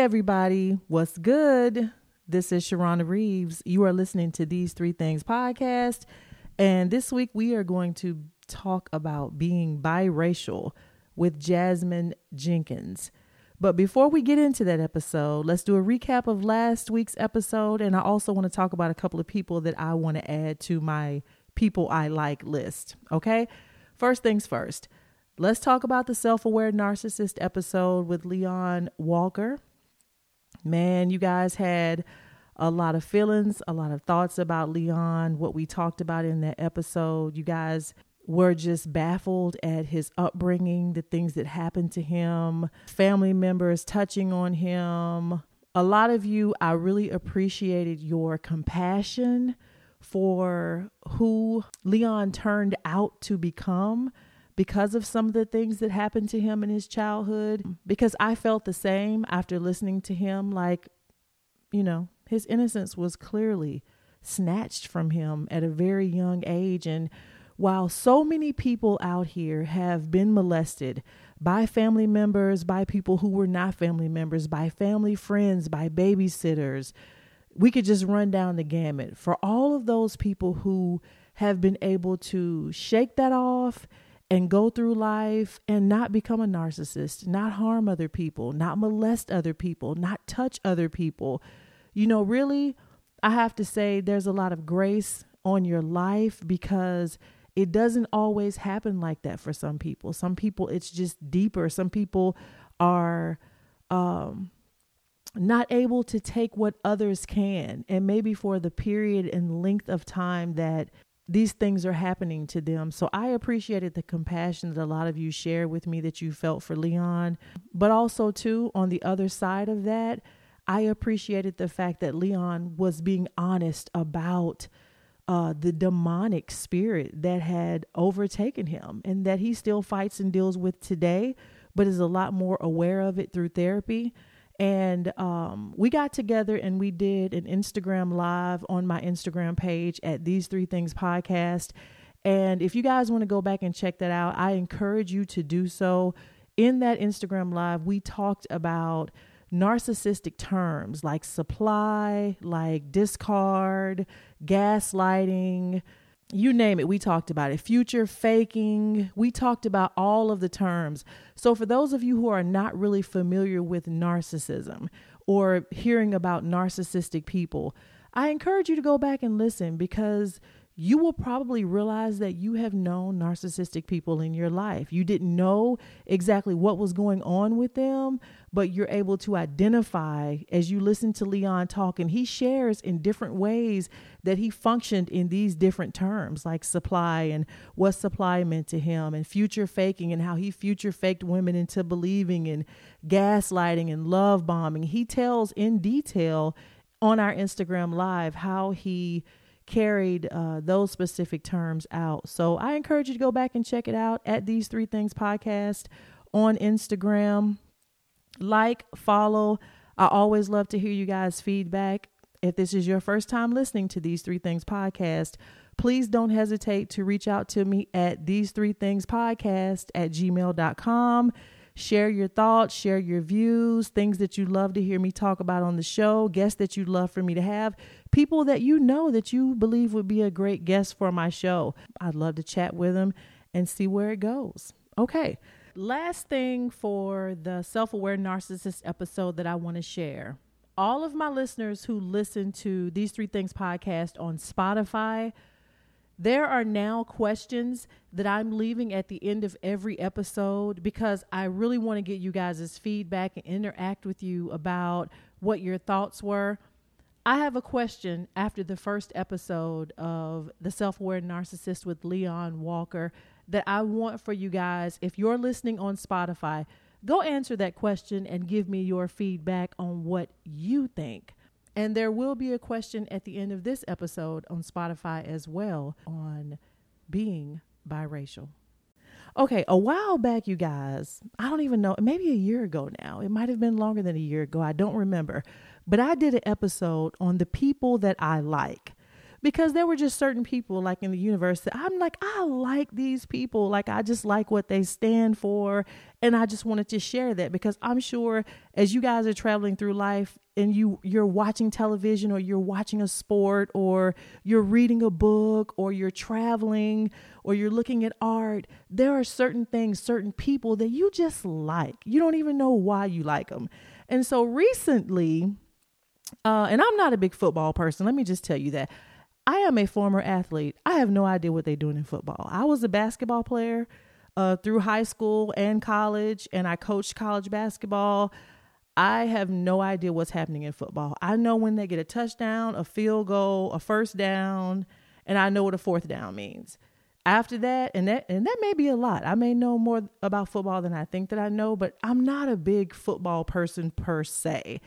Everybody, what's good? This is Sharrona Reaves. You are listening to These Three Things podcast. And this week we are going to talk about being biracial with Jasmine Jenkins. But before we get into that episode, let's do a recap of last week's episode. And I also want to talk about a couple of people that I want to add to my people I like list. Okay. First things first. Let's talk about the self aware narcissist episode with Leon Walker. Man, you guys had a lot of feelings, a lot of thoughts about Leon, what we talked about in that episode. You guys were just baffled at his upbringing, the things that happened to him, family members touching on him. A lot of you, I really appreciated your compassion for who Leon turned out to become because of some of the things that happened to him in his childhood. Mm. Because I felt the same after listening to him. Like, you know, his innocence was clearly snatched from him at a very young age. And while so many people out here have been molested by family members, by people who were not family members, by family friends, by babysitters, we could just run down the gamut. For all of those people who have been able to shake that off and go through life and not become a narcissist, not harm other people, not molest other people, not touch other people. You know, really, I have to say there's a lot of grace on your life because it doesn't always happen like that for some people. Some people it's just deeper. Some people are um not able to take what others can and maybe for the period and length of time that these things are happening to them. So I appreciated the compassion that a lot of you shared with me that you felt for Leon. But also, too, on the other side of that, I appreciated the fact that Leon was being honest about uh, the demonic spirit that had overtaken him and that he still fights and deals with today, but is a lot more aware of it through therapy. And um, we got together and we did an Instagram live on my Instagram page at These Three Things Podcast. And if you guys want to go back and check that out, I encourage you to do so. In that Instagram live, we talked about narcissistic terms like supply, like discard, gaslighting, you name it, we talked about it. Future faking, we talked about all of the terms. So, for those of you who are not really familiar with narcissism or hearing about narcissistic people, I encourage you to go back and listen because you will probably realize that you have known narcissistic people in your life. You didn't know exactly what was going on with them, but you're able to identify as you listen to Leon talk, and he shares in different ways that he functioned in these different terms, like supply and what supply meant to him, and future faking, and how he future faked women into believing, and gaslighting and love bombing. He tells in detail on our Instagram Live how he carried uh, those specific terms out. So I encourage you to go back and check it out at These Three Things Podcast on Instagram. Like, follow. I always love to hear you guys' feedback. If this is your first time listening to These Three Things Podcast, please don't hesitate to reach out to me at These Three Things Podcast at gmail.com. Share your thoughts, share your views, things that you'd love to hear me talk about on the show, guests that you'd love for me to have, people that you know that you believe would be a great guest for my show. I'd love to chat with them and see where it goes. Okay. Last thing for the self aware narcissist episode that I want to share. All of my listeners who listen to these three things podcast on Spotify, there are now questions that I'm leaving at the end of every episode because I really want to get you guys' feedback and interact with you about what your thoughts were. I have a question after the first episode of The Self Aware Narcissist with Leon Walker that I want for you guys. If you're listening on Spotify, go answer that question and give me your feedback on what you think. And there will be a question at the end of this episode on Spotify as well on being biracial. Okay, a while back, you guys, I don't even know, maybe a year ago now. It might have been longer than a year ago. I don't remember. But I did an episode on the people that I like because there were just certain people like in the universe that I'm like, I like these people. Like, I just like what they stand for. And I just wanted to share that because I'm sure as you guys are traveling through life and you you're watching television or you're watching a sport or you're reading a book or you're traveling or you're looking at art, there are certain things, certain people that you just like. You don't even know why you like them. And so recently, uh, and I'm not a big football person. Let me just tell you that. I am a former athlete. I have no idea what they're doing in football. I was a basketball player uh, through high school and college, and I coached college basketball. I have no idea what's happening in football. I know when they get a touchdown, a field goal, a first down, and I know what a fourth down means. After that, and that and that may be a lot. I may know more about football than I think that I know, but I'm not a big football person per se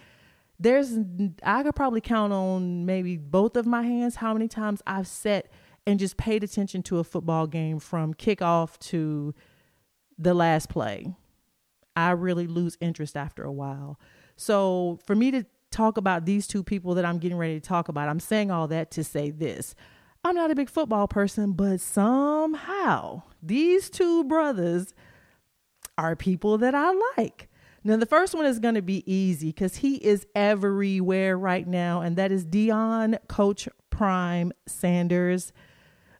there's I could probably count on maybe both of my hands how many times I've sat and just paid attention to a football game from kickoff to the last play. I really lose interest after a while. So for me to talk about these two people that I'm getting ready to talk about, I'm saying all that to say this. I'm not a big football person, but somehow these two brothers are people that I like. Now, the first one is going to be easy because he is everywhere right now, and that is Deion Coach Prime Sanders.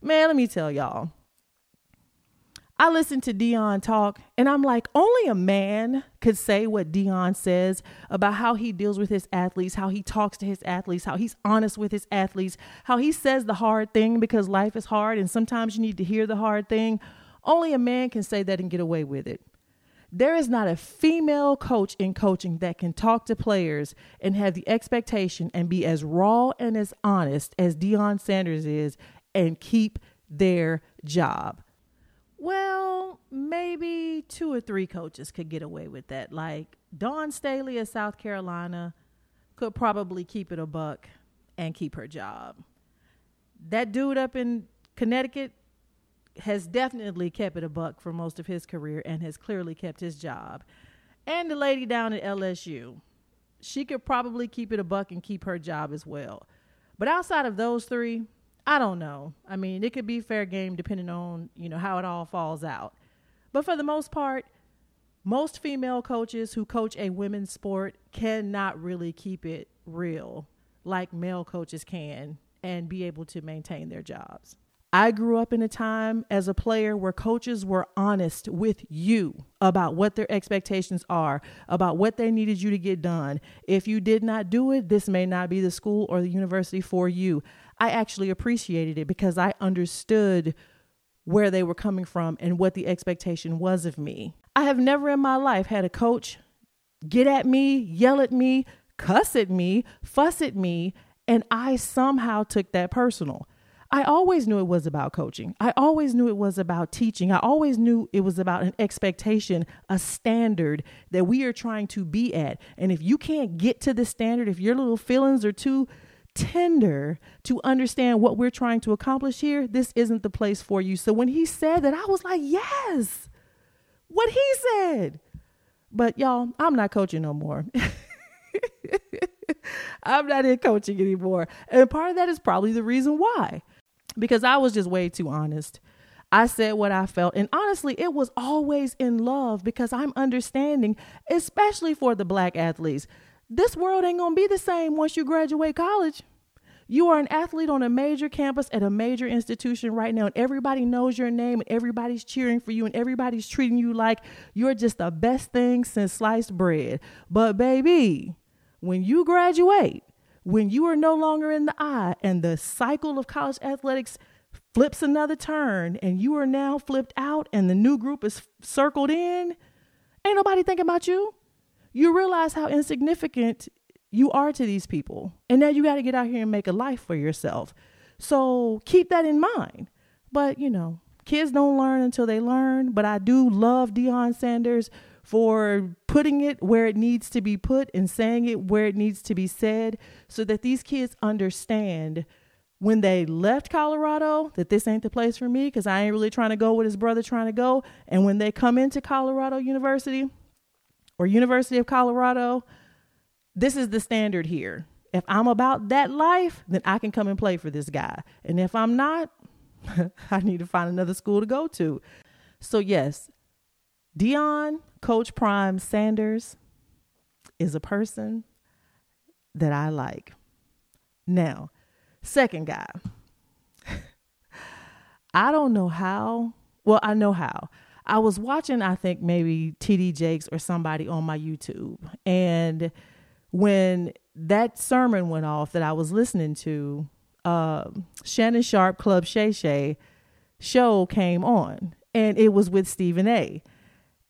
Man, let me tell y'all. I listen to Deion talk, and I'm like, only a man could say what Deion says about how he deals with his athletes, how he talks to his athletes, how he's honest with his athletes, how he says the hard thing because life is hard, and sometimes you need to hear the hard thing. Only a man can say that and get away with it. There is not a female coach in coaching that can talk to players and have the expectation and be as raw and as honest as Deion Sanders is and keep their job. Well, maybe two or three coaches could get away with that. Like Dawn Staley of South Carolina could probably keep it a buck and keep her job. That dude up in Connecticut, has definitely kept it a buck for most of his career and has clearly kept his job. And the lady down at LSU, she could probably keep it a buck and keep her job as well. But outside of those three, I don't know. I mean, it could be fair game depending on, you know, how it all falls out. But for the most part, most female coaches who coach a women's sport cannot really keep it real like male coaches can and be able to maintain their jobs. I grew up in a time as a player where coaches were honest with you about what their expectations are, about what they needed you to get done. If you did not do it, this may not be the school or the university for you. I actually appreciated it because I understood where they were coming from and what the expectation was of me. I have never in my life had a coach get at me, yell at me, cuss at me, fuss at me, and I somehow took that personal. I always knew it was about coaching. I always knew it was about teaching. I always knew it was about an expectation, a standard that we are trying to be at. And if you can't get to the standard, if your little feelings are too tender to understand what we're trying to accomplish here, this isn't the place for you. So when he said that, I was like, yes, what he said. But y'all, I'm not coaching no more. I'm not in coaching anymore. And part of that is probably the reason why because I was just way too honest. I said what I felt. And honestly, it was always in love because I'm understanding, especially for the black athletes. This world ain't to be the same once you graduate college. You are an athlete on a major campus at a major institution right now, and everybody knows your name, and everybody's cheering for you, and everybody's treating you like you're just the best thing since sliced bread. But, baby, when you graduate, when you are no longer in the eye and the cycle of college athletics flips another turn and you are now flipped out and the new group is circled in, ain't nobody thinking about you. You realize how insignificant you are to these people. And now you got to get out here and make a life for yourself. So keep that in mind. But, you know, kids don't learn until they learn. But I do love Deion Sanders for putting it where it needs to be put and saying it where it needs to be said so that these kids understand when they left Colorado that this ain't the place for me because I ain't really trying to go with his brother trying to go. And when they come into Colorado University or University of Colorado, this is the standard here. If I'm about that life, then I can come and play for this guy. And if I'm not, I need to find another school to go to. So, yes, Deion, Coach Prime Sanders is a person that I like. Now, second guy. I don't know how. Well, I know how. I was watching, I think maybe TD Jakes or somebody on my YouTube. And when that sermon went off that I was listening to, uh, Shannon Sharpe Club Shay Shay show came on, and it was with Stephen A.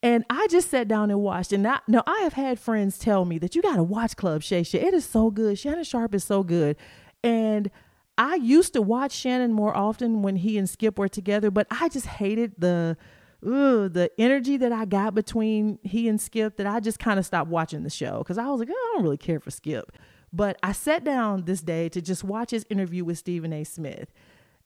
And I just sat down and watched. And I, now I have had friends tell me that you got to watch Club Shay. It is so good. Shannon Sharpe is so good. And I used to watch Shannon more often when he and Skip were together, but I just hated the ugh, the energy that I got between he and Skip that I just kind of stopped watching the show because I was like, oh, I don't really care for Skip. But I sat down this day to just watch his interview with Stephen A. Smith.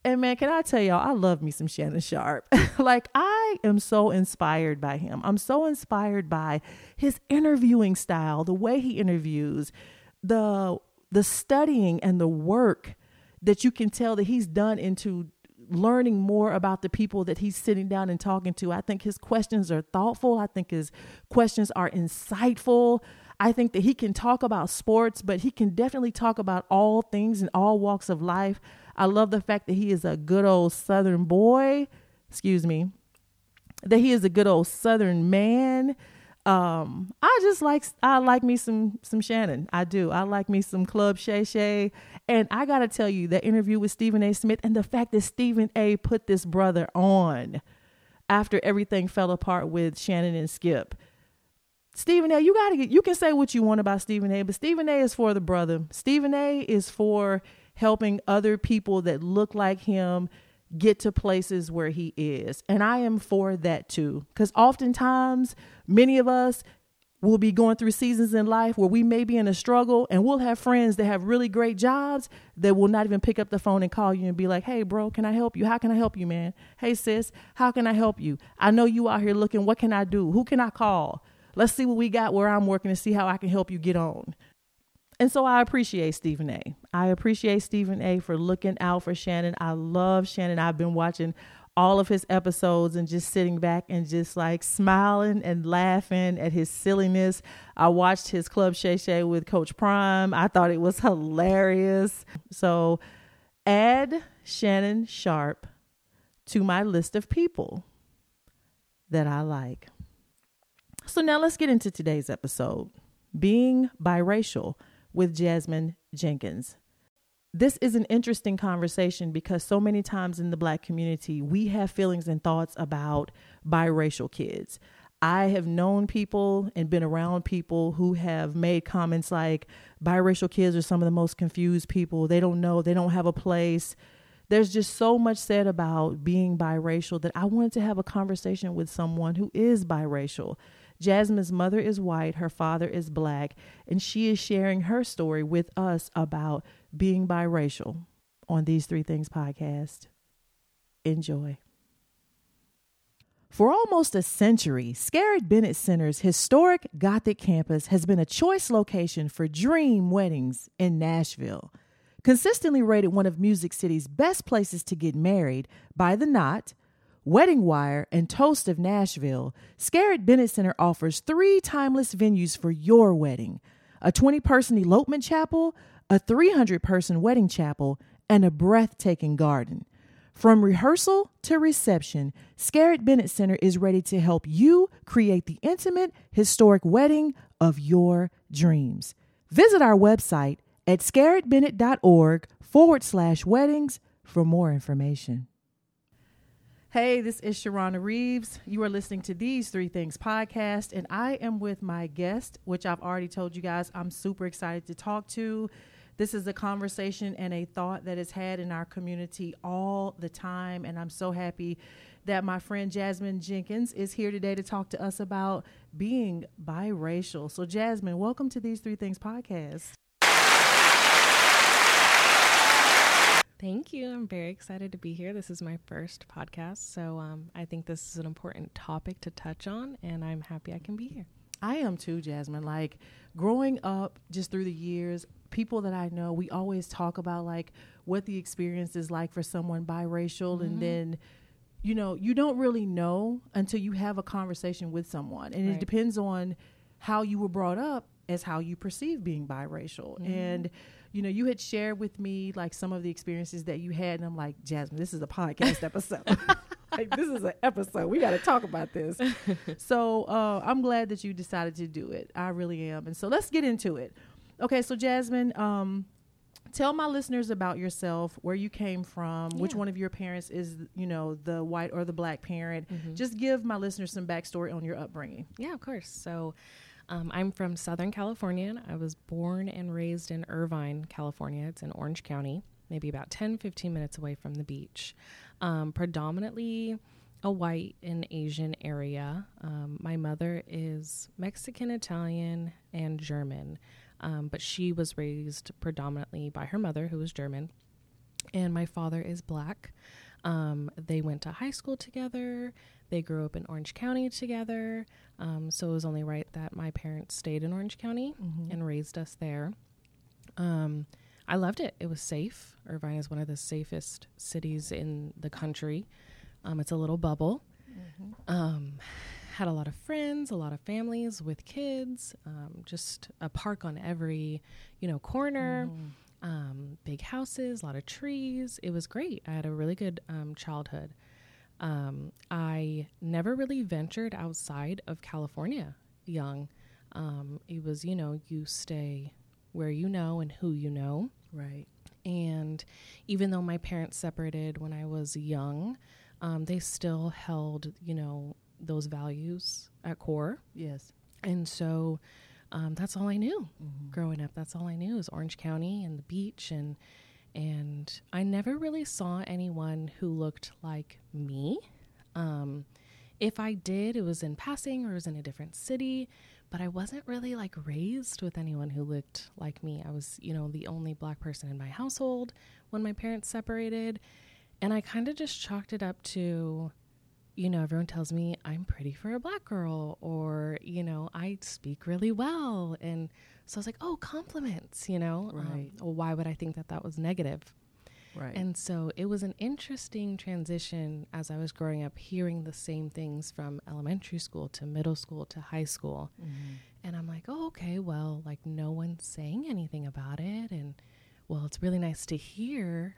And man, can I tell y'all, I love me some Shannon Sharpe. like, I am so inspired by him. I'm so inspired by his interviewing style, the way he interviews, the the studying and the work that you can tell that he's done into learning more about the people that he's sitting down and talking to. I think his questions are thoughtful. I think his questions are insightful. I think that he can talk about sports, but he can definitely talk about all things in all walks of life. I love the fact that he is a good old Southern boy. Excuse me. That he is a good old Southern man um, I just like I like me some some Shannon. I do. I like me some Club Shay Shay. And I gotta tell you, that interview with Stephen A. Smith and the fact that Stephen A. put this brother on after everything fell apart with Shannon and Skip. Stephen A. You gotta get. You can say what you want about Stephen A. But Stephen A. is for the brother. Stephen A. is for helping other people that look like him get to places where he is. And I am for that too. Because oftentimes, many of us will be going through seasons in life where we may be in a struggle and we'll have friends that have really great jobs that will not even pick up the phone and call you and be like, hey, bro, can I help you? How can I help you, man? Hey, sis, how can I help you? I know you out here looking. What can I do? Who can I call? Let's see what we got where I'm working and see how I can help you get on. And so I appreciate Stephen A. I appreciate Stephen A. for looking out for Shannon. I love Shannon. I've been watching all of his episodes and just sitting back and just like smiling and laughing at his silliness. I watched his Club Shay Shay with Coach Prime. I thought it was hilarious. So add Shannon Sharpe to my list of people that I like. So now let's get into today's episode being biracial with Jasmine Jenkins. This is an interesting conversation because so many times in the black community, we have feelings and thoughts about biracial kids. I have known people and been around people who have made comments like biracial kids are some of the most confused people. They don't know, they don't have a place. There's just so much said about being biracial that I wanted to have a conversation with someone who is biracial Jasmine's mother is white, her father is black, and she is sharing her story with us about being biracial on these Three Things podcast. Enjoy. For almost a century, Scarritt Bennett Center's historic Gothic campus has been a choice location for dream weddings in Nashville. Consistently rated one of Music City's best places to get married by The Knot, Wedding Wire, and Toast of Nashville, Scarritt Bennett Center offers three timeless venues for your wedding a 20 person elopement chapel, a 300 person wedding chapel, and a breathtaking garden. From rehearsal to reception, Scarritt Bennett Center is ready to help you create the intimate, historic wedding of your dreams. Visit our website at scarrittbennett.org forward slash weddings for more information. Hey, this is Sharrona Reaves. You are listening to These Three Things podcast, and I am with my guest, which I've already told you guys I'm super excited to talk to. This is a conversation and a thought that is had in our community all the time, and I'm so happy that my friend Jasmine Jenkins is here today to talk to us about being biracial. So, Jasmine, welcome to These Three Things podcast. Thank you. I'm very excited to be here. This is my first podcast, so um, I think this is an important topic to touch on, and I'm happy I can be here. I am too, Jasmine. Like growing up just through the years, people that I know, we always talk about like what the experience is like for someone biracial, and then you know you don't really know until you have a conversation with someone, and it depends on how you were brought up as how you perceive being biracial and you know you had shared with me like some of the experiences that you had and i'm like jasmine this is a podcast episode. Like this is an episode. We got to talk about this. So uh, i'm glad that you decided to do it. I really am. And so let's get into it. Okay so jasmine um, tell my listeners about yourself where you came from which one of your parents is you know the white or the black parent. Just give my listeners some backstory on your upbringing. Yeah, of course. So um, I'm from Southern California. I was born and raised in Irvine, California. It's in Orange County, maybe about 10, 15 minutes away from the beach. Um, predominantly a white and Asian area. Um, my mother is Mexican, Italian, and German, um, but she was raised predominantly by her mother, who was German. And my father is black. Um, they went to high school together. They grew up in Orange County together. Um, so it was only right that my parents stayed in Orange County and raised us there. Um, I loved it. It was safe. Irvine is one of the safest cities in the country. Um, it's a little bubble. Um, had a lot of friends, a lot of families with kids. Um, just a park on every, you know, corner. Um, big houses, a lot of trees. It was great. I had a really good um, childhood. Um, I never really ventured outside of California young. Um, it was, you know, you stay where you know and who you know. right And even though my parents separated when I was young, um, they still held, you know, those values at core. yes And so um, that's all I knew growing up. That's all I knew was Orange County and the beach, and and I never really saw anyone who looked like me. Um, if I did, it was in passing or it was in a different city, but I wasn't really like raised with anyone who looked like me. I was, you know, the only black person in my household when my parents separated, and I kind of just chalked it up to you know, everyone tells me I'm pretty for a black girl, or, you know, I speak really well. And so I was like, oh, compliments, you know? Um, right. well, why would I think that that was negative? right And so it was an interesting transition as I was growing up, hearing the same things from elementary school to middle school to high school. Mm-hmm. And I'm like, oh, okay, well, like no one's saying anything about it. And well, it's really nice to hear.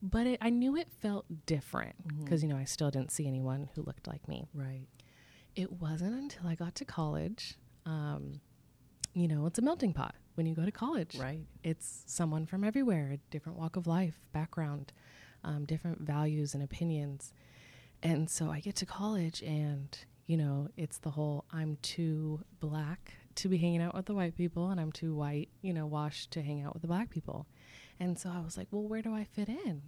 But it, I knew it felt different mm-hmm. because, you know, I still didn't see anyone who looked like me. right It wasn't until I got to college. Um, you know, it's a melting pot when you go to college right it's someone from everywhere, a different walk of life, background, um, different values and opinions. And so I get to college, and you know, it's the whole I'm too black to be hanging out with the white people, and I'm too white, you know, washed to hang out with the black people. And so I was like, well, where do I fit in?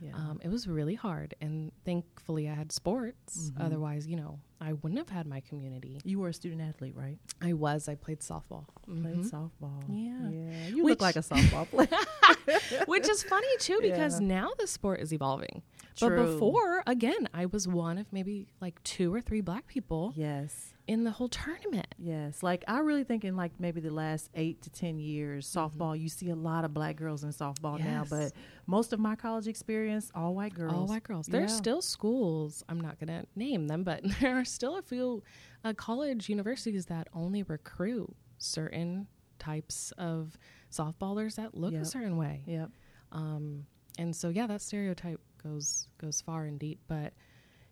Yeah Um, it was really hard, and thankfully I had sports. Mhm. Otherwise, you know, I wouldn't have had my community. you were a student athlete right I was. I played softball. played Mhm. softball Yeah. yeah you Which- look like a softball player which is funny too because Yeah. now the sport is evolving True. but before again i was one of maybe like two or three black people yes in the whole tournament Yes, like I really think in like maybe the last eight to ten years, softball you see a lot of black girls in softball now, Mm-hmm. But most of my college experience, all white girls. all white girls there's Yeah. still schools i'm not going to name them but there are still a few uh, college universities that only recruit certain types of softballers that look Yep. a certain way Yep. um, and so yeah that stereotype goes goes far and deep but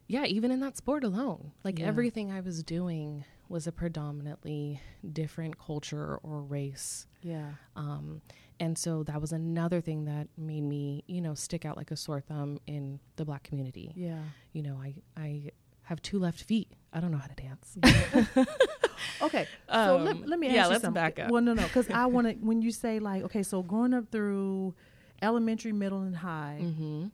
yeah even in that sport alone like Yeah. everything i was doing was a predominantly different culture or race Yeah. um, and so that was another thing that made me you know stick out like a sore thumb in the black community Yeah. you know i i have two left feet i don't know how to dance Okay. So Um, let, let me yeah, ask you Yeah, let's something. back up. Well, no, no, because I want to. When you say like, okay, so growing up through elementary, middle, and high, hmm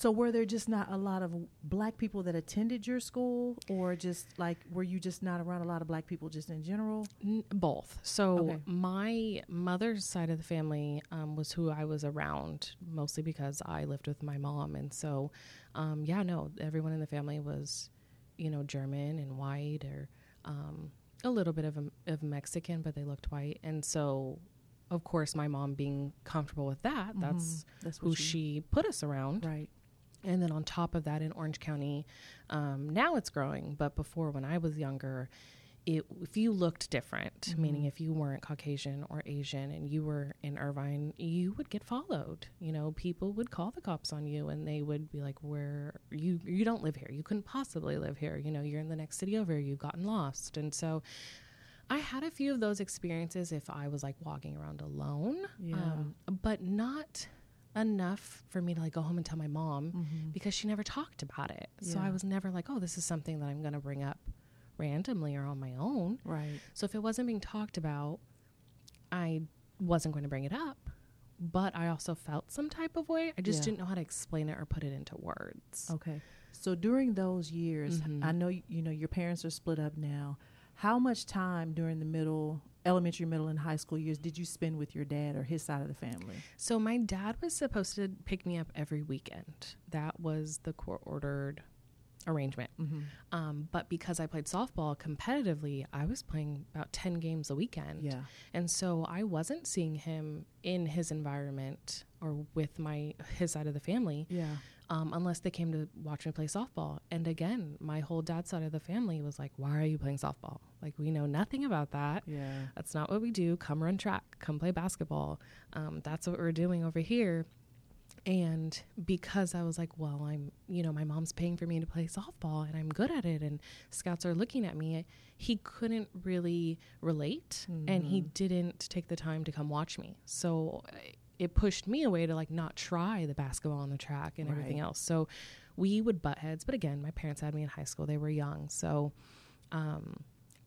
so were there just not a lot of black people that attended your school, or just like were you just not around a lot of black people just in general? N- both. So Okay. my mother's side of the family um, was who I was around mostly because I lived with my mom, and so um, yeah, no, everyone in the family was, you know, German and white or um, a little bit of a, of Mexican, but they looked white, and so of course, my mom being comfortable with that, that's That's who you- she put us around. right. And then on top of that, in Orange County, um, now it's growing, but before when I was younger, it, if you looked different, meaning if you weren't Caucasian or Asian and you were in Irvine, you would get followed. You know, people would call the cops on you and they would be like, "Where you you don't live here. You couldn't possibly live here. You know, you're in the next city over. You've gotten lost." And so, I had a few of those experiences if I was like walking around alone, Yeah. um, but not enough for me to like go home and tell my mom Mhm. because she never talked about it. So I was never like, oh, this is something that I'm going to bring up randomly or on my own. Right. So if it wasn't being talked about, I wasn't going to bring it up. But I also felt some type of way. I just Yeah. didn't know how to explain it or put it into words. Okay. So during those years, Mhm. I know you know your parents are split up now. How much time during the middle, elementary, middle, and high school years did you spend with your dad or his side of the family? So my dad was supposed to pick me up every weekend. That was the court ordered arrangement. Mm-hmm. Um, but because I played softball competitively, I was playing about 10 games a weekend. Yeah. And so I wasn't seeing him in his environment or with my his side of the family Yeah. Um, unless they came to watch me play softball. And again, my whole dad's side of the family was like, "Why are you playing softball? Like we know nothing about that. Yeah. That's not what we do. Come run track. Come play basketball. Um, that's what we're doing over here." And because I was like, well, I'm, you know, my mom's paying for me to play softball and I'm good at it, and scouts are looking at me, he couldn't really relate and he Mhm. didn't take the time to come watch me. So it pushed me away to like not try the basketball on the track and everything else. So we would butt heads. But again, my parents had me in high school, they were young. So, um,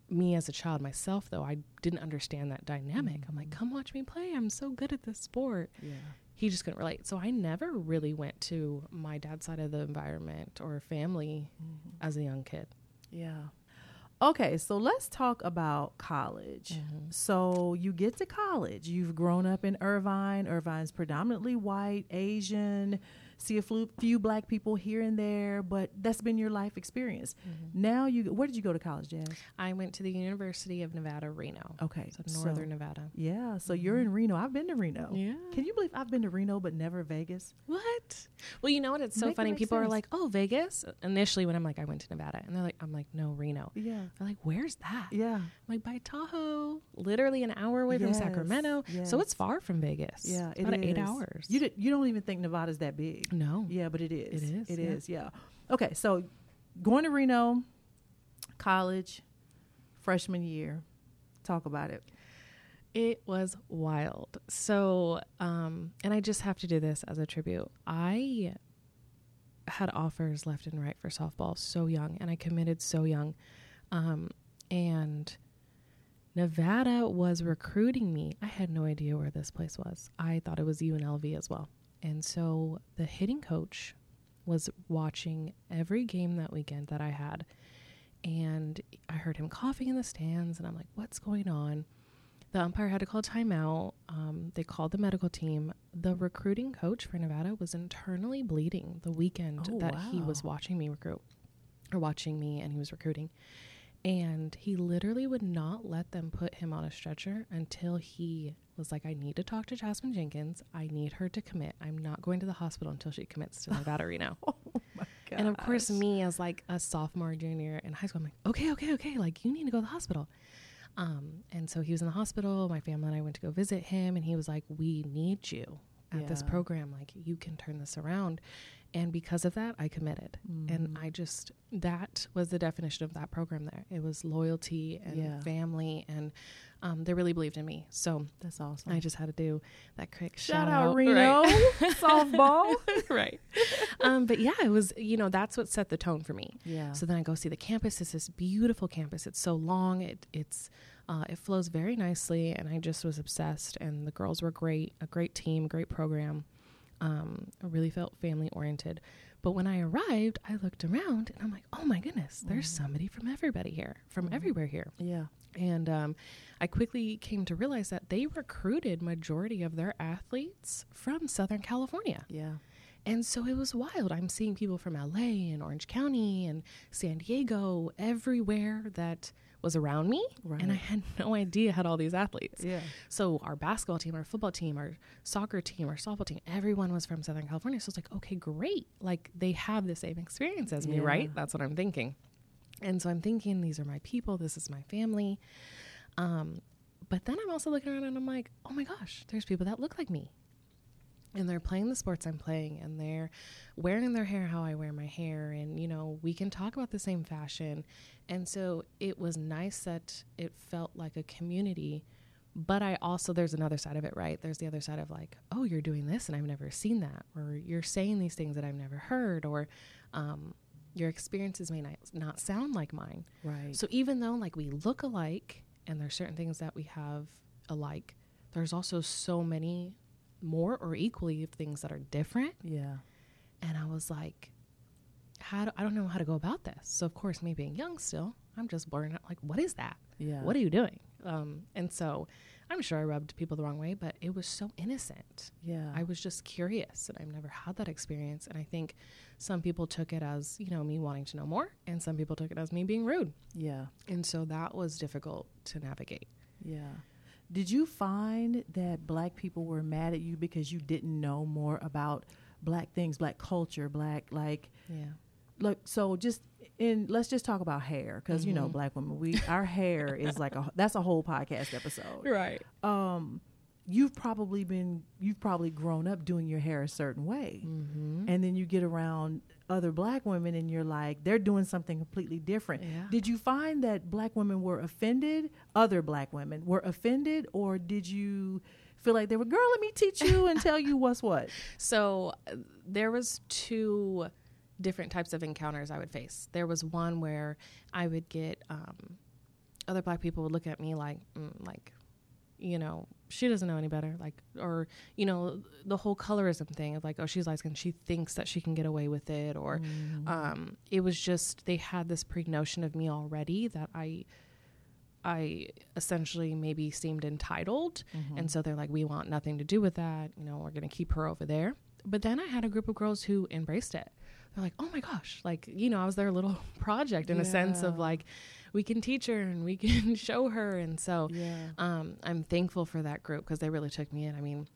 me as a child myself, though, I didn't understand that dynamic. I'm like, come watch me play. I'm so good at this sport Yeah. he just couldn't relate. So I never really went to my dad's side of the environment or family Mm-hmm. as a young kid. Yeah. Okay, so let's talk about college. Mm-hmm. So you get to college. You've grown up in Irvine. Irvine's predominantly white, Asian. See a flu- few black people here and there, but that's been your life experience. Mm-hmm. Now you, where did you go to college, Jazz? I went to the University of Nevada, Reno. Okay, So so- northern Nevada. Yeah, so mm-hmm. you're in Reno. I've been to Reno. Yeah. Can you believe I've been to Reno but never Vegas? What? Well, you know what? It's so Make funny. make People are like, "Oh, Vegas." Initially, when I'm like, "I went to Nevada," and they're like, "I'm like, no, Reno." Yeah. They're like, "Where's that?" Yeah. I'm like by Tahoe, literally an hour away from Yes, Sacramento. So it's far from Vegas. Yeah, it's it about eight hours. You did, you don't even think Nevada's that big. No. Yeah, but it is. It is, It yeah. is. Yeah. Okay, so going to Reno, college, freshman year. Talk about it. It was wild. So, um, and I just have to do this as a tribute. I had offers left and right for softball so young, and I committed so young. Um, and Nevada was recruiting me. I had no idea where this place was. I thought it was UNLV as well. And so the hitting coach was watching every game that weekend that I had. And I heard him coughing in the stands, and I'm like, what's going on? The umpire had to call timeout. Um, they called the medical team. The recruiting coach for Nevada was internally bleeding the weekend Oh, that he was watching me recruit or watching me and he was recruiting. And he literally would not let them put him on a stretcher until he was like, I need to talk to Jasmine Jenkins. I need her to commit. I'm not going to the hospital until she commits to Nevada Reno. Oh my god. And of course, me as like a sophomore, junior in high school, I'm like, okay, okay, okay, like you need to go to the hospital. Um, and so he was in the hospital. My family and I went to go visit him, and he was like, "We need you at this program. Like you can turn this around." And because of that, I committed, and Mhm. I just that was the definition of that program. There, it was loyalty and Yeah. family, and um, they really believed in me. So That's awesome. I just had to do that quick Shout shout, out right? Reno softball. right. Um, but yeah, it was, you know, that's what set the tone for me. Yeah. So then I go see the campus. It's this beautiful campus. It's so long. It it's uh, it flows very nicely, and I just was obsessed. And the girls were great, a great team, great program. Um, I really felt family oriented. But when I arrived, I looked around and I'm like, oh my goodness, there's somebody from everybody here, from everywhere here. yeah. And um, I quickly came to realize that they recruited majority of their athletes from Southern California. Yeah. And so it was wild. I'm seeing people from LA and Orange County and San Diego everywhere that was around me Right. and I had no idea had all these athletes. yeah. So our basketball team, our football team, our soccer team, our softball team, everyone was from Southern California. So it's like, okay, great. Like they have the same experience as me, Yeah. right? That's what I'm thinking. And so I'm thinking, these are my people. This is my family. Um, but then I'm also looking around and I'm like, oh my gosh, there's people that look like me. And they're playing the sports I'm playing and they're wearing their hair how I wear my hair. And, you know, we can talk about the same fashion. And so it was nice that it felt like a community. But I also, there's another side of it, right? There's the other side of like, oh, you're doing this and I've never seen that. Or you're saying these things that I've never heard. Or um, your experiences may not, not sound like mine. Right. So even though like we look alike and there's certain things that we have alike, there's also so many more or equally of things that are different. yeah. And I was like, how do, I don't know how to go about this. So of course, me being young still, I'm just blurring out like, what is that? Yeah. What are you doing? Um, and so I'm sure I rubbed people the wrong way, but it was so innocent. Yeah. I was just curious and I've never had that experience. And I think some people took it as, you know, me wanting to know more, and some people took it as me being rude. yeah. And so that was difficult to navigate. Yeah. Did you find that black people were mad at you because you didn't know more about black things, black culture, black like Yeah. look so just in let's just talk about hair because you know Mhm. black women we our hair is like a that's a whole podcast episode Right. um you've probably been you've probably grown up doing your hair a certain way Mm-hmm. and then you get around other black women and you're like they're doing something completely different Yeah. did you find that black women were offended other black women were offended or did you feel like they were girl let me teach you and tell you what's what So uh, there was two different types of encounters I would face. There was one where I would get um, other black people would look at me like, mm, like, you know, she doesn't know any better, like, or you know, the whole colorism thing of like, oh, she's light skinned, she thinks that she can get away with it, or Mm-hmm. um, it was just they had this pre notion of me already that I. I essentially maybe seemed entitled, Mm-hmm. and so they're like, we want nothing to do with that. You know, we're going to keep her over there. But then I had a group of girls who embraced it. They're like, oh my gosh, like, you know, I was their little project in a sense of like, we can teach her and we can show her. And so yeah um, I'm thankful for that group because they really took me in. I mean,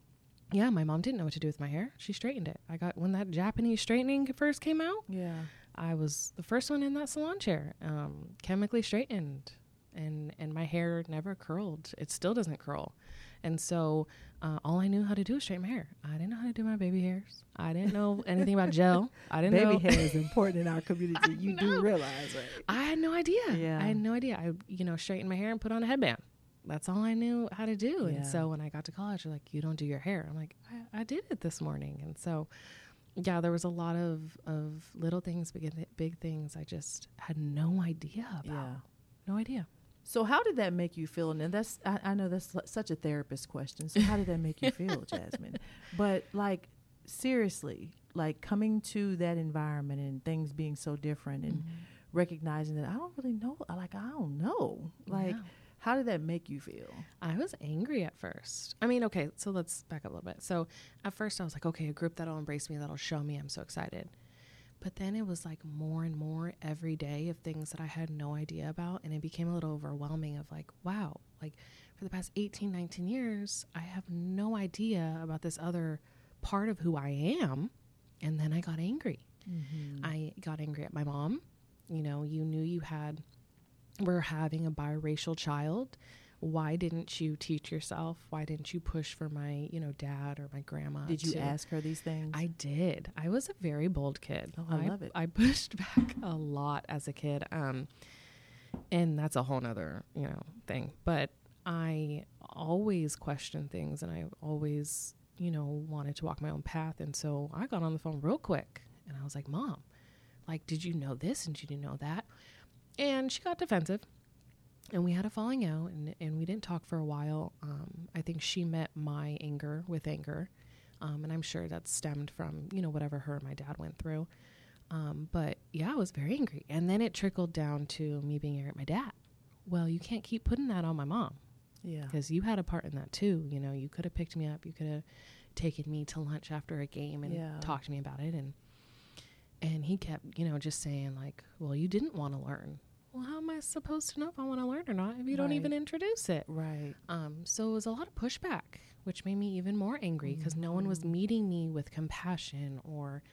yeah, my mom didn't know what to do with my hair. She straightened it. I got, when that Japanese straightening first came out, yeah I was the first one in that salon chair, um, chemically straightened, and and my hair never curled. It still doesn't curl, and so uh, all I knew how to do was straighten my hair. I didn't know how to do my baby hairs. I didn't know anything about gel. I didn't baby know. hair is important in our community you do realize right I had no idea. Yeah. I had no idea. I you know straightened my hair and put on a headband. That's all I knew how to do. Yeah. And so when I got to college, they're like, "You don't do your hair." I'm like, "I, I did it this morning." And so, yeah, there was a lot of of little things, big big things. I just had no idea about. yeah No idea. So how did that make you feel? And that's I, I know that's such a therapist question. So how did that make you feel, Jasmine? But like seriously, like coming to that environment and things being so different and mm-hmm. recognizing that I don't really know like I don't know. Like Yeah. how did that make you feel? I was angry at first. I mean, okay, so let's back up a little bit. So at first I was like, okay, a group that'll embrace me, that'll show me, I'm so excited. But then it was like more and more every day of things that I had no idea about. And it became a little overwhelming of like, wow, like for the past 18, 19 years, I have no idea about this other part of who I am. And then I got angry. Mm-hmm. I got angry at my mom. You know, you knew you had, we're having a biracial child. Why didn't you teach yourself? Why didn't you push for my, you know, dad or my grandma? Did you to- ask her these things? I did. I was a very bold kid. Oh, I love it. I pushed back a lot as a kid. Um, and that's a whole nother, you know, thing. But I always questioned things and I always, you know, wanted to walk my own path. And so I got on the phone real quick and I was like, Mom, like, did you know this and did you know that? And she got defensive and we had a falling out and, and we didn't talk for a while. Um, I think she met my anger with anger. Um, and I'm sure that stemmed from, you know, whatever her and my dad went through. Um, but yeah, I was very angry. And then it trickled down to me being angry at my dad. Well, you can't keep putting that on my mom yeah. because you had a part in that too. You know, you could have picked me up, you could have taken me to lunch after a game and Yeah. talked to me about it. And and he kept, you know, just saying like, "Well, you didn't want to learn." Well, how am I supposed to know if I want to learn or not if you don't even introduce it? Right. Um, so it was a lot of pushback, which made me even more angry because no one was Mhm. meeting me with compassion or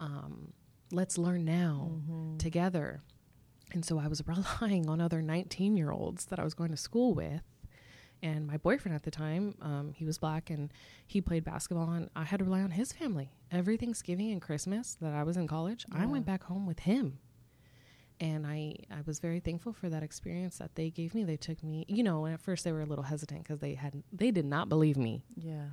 um, let's learn now Mhm. together. And so I was relying on other 19 year olds that I was going to school with. And my boyfriend at the time, um, he was black and he played basketball, and I had to rely on his family. Every Thanksgiving and Christmas that I was in college, I went back home with him. And I, I was very thankful for that experience that they gave me. They took me, you know, and at first they were a little hesitant because they had they did not believe me Yeah.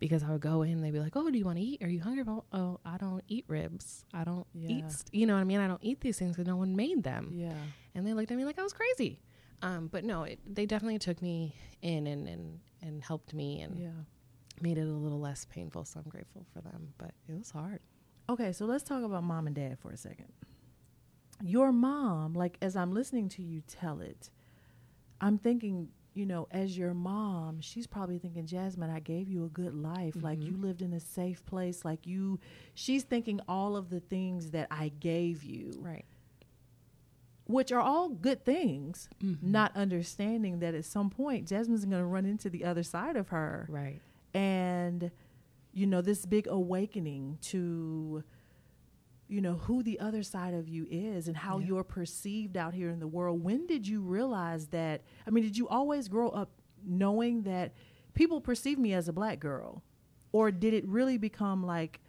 because I would go in, they'd be like, "Oh, do you want to eat? Are you hungry?" Well, oh, I don't eat ribs. I don't Yeah. eat. St- you know what I mean? I don't eat these things because no one made them. Yeah. And they looked at me like I was crazy. Um, but no, it, they definitely took me in and and and helped me and Yeah. made it a little less painful. So I'm grateful for them. But it was hard. Okay, so let's talk about mom and dad for a second. Your mom, like as I'm listening to you tell it, I'm thinking, you know, as your mom, she's probably thinking, Jasmine, I gave you a good life. Like Mhm. you lived in a safe place. Like you, she's thinking all of the things that I gave you, Right. which are all good things, Mhm. not understanding that at some point, Jasmine's going to run into the other side of her right. and you know this big awakening to you know who the other side of you is and how Yeah. you're perceived out here in the world when did you realize that i mean did you always grow up knowing that people perceive me as a black girl or did it really become like